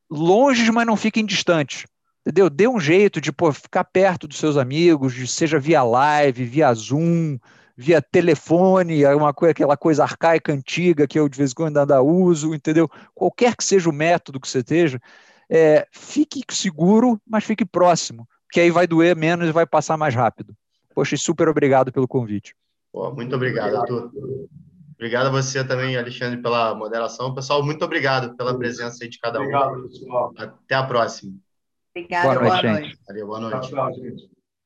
[SPEAKER 1] longe, mas não fiquem distantes entendeu? Dê um jeito de pô, ficar perto dos seus amigos, de, seja via live, via Zoom, via telefone, é uma coisa, aquela coisa arcaica antiga que eu de vez em quando ainda uso, entendeu? Qualquer que seja o método que você esteja, é, fique seguro, mas fique próximo, que aí vai doer menos e vai passar mais rápido. Poxa, super obrigado pelo convite.
[SPEAKER 2] Pô, muito obrigado, Arthur. Obrigado a você também, Alexandre, pela moderação. Pessoal, muito obrigado pela presença aí de cada um.
[SPEAKER 3] Obrigado, pessoal.
[SPEAKER 2] Até a próxima.
[SPEAKER 4] Obrigada, boa noite. Boa
[SPEAKER 2] noite. Valeu, boa noite. Tchau, tchau, gente.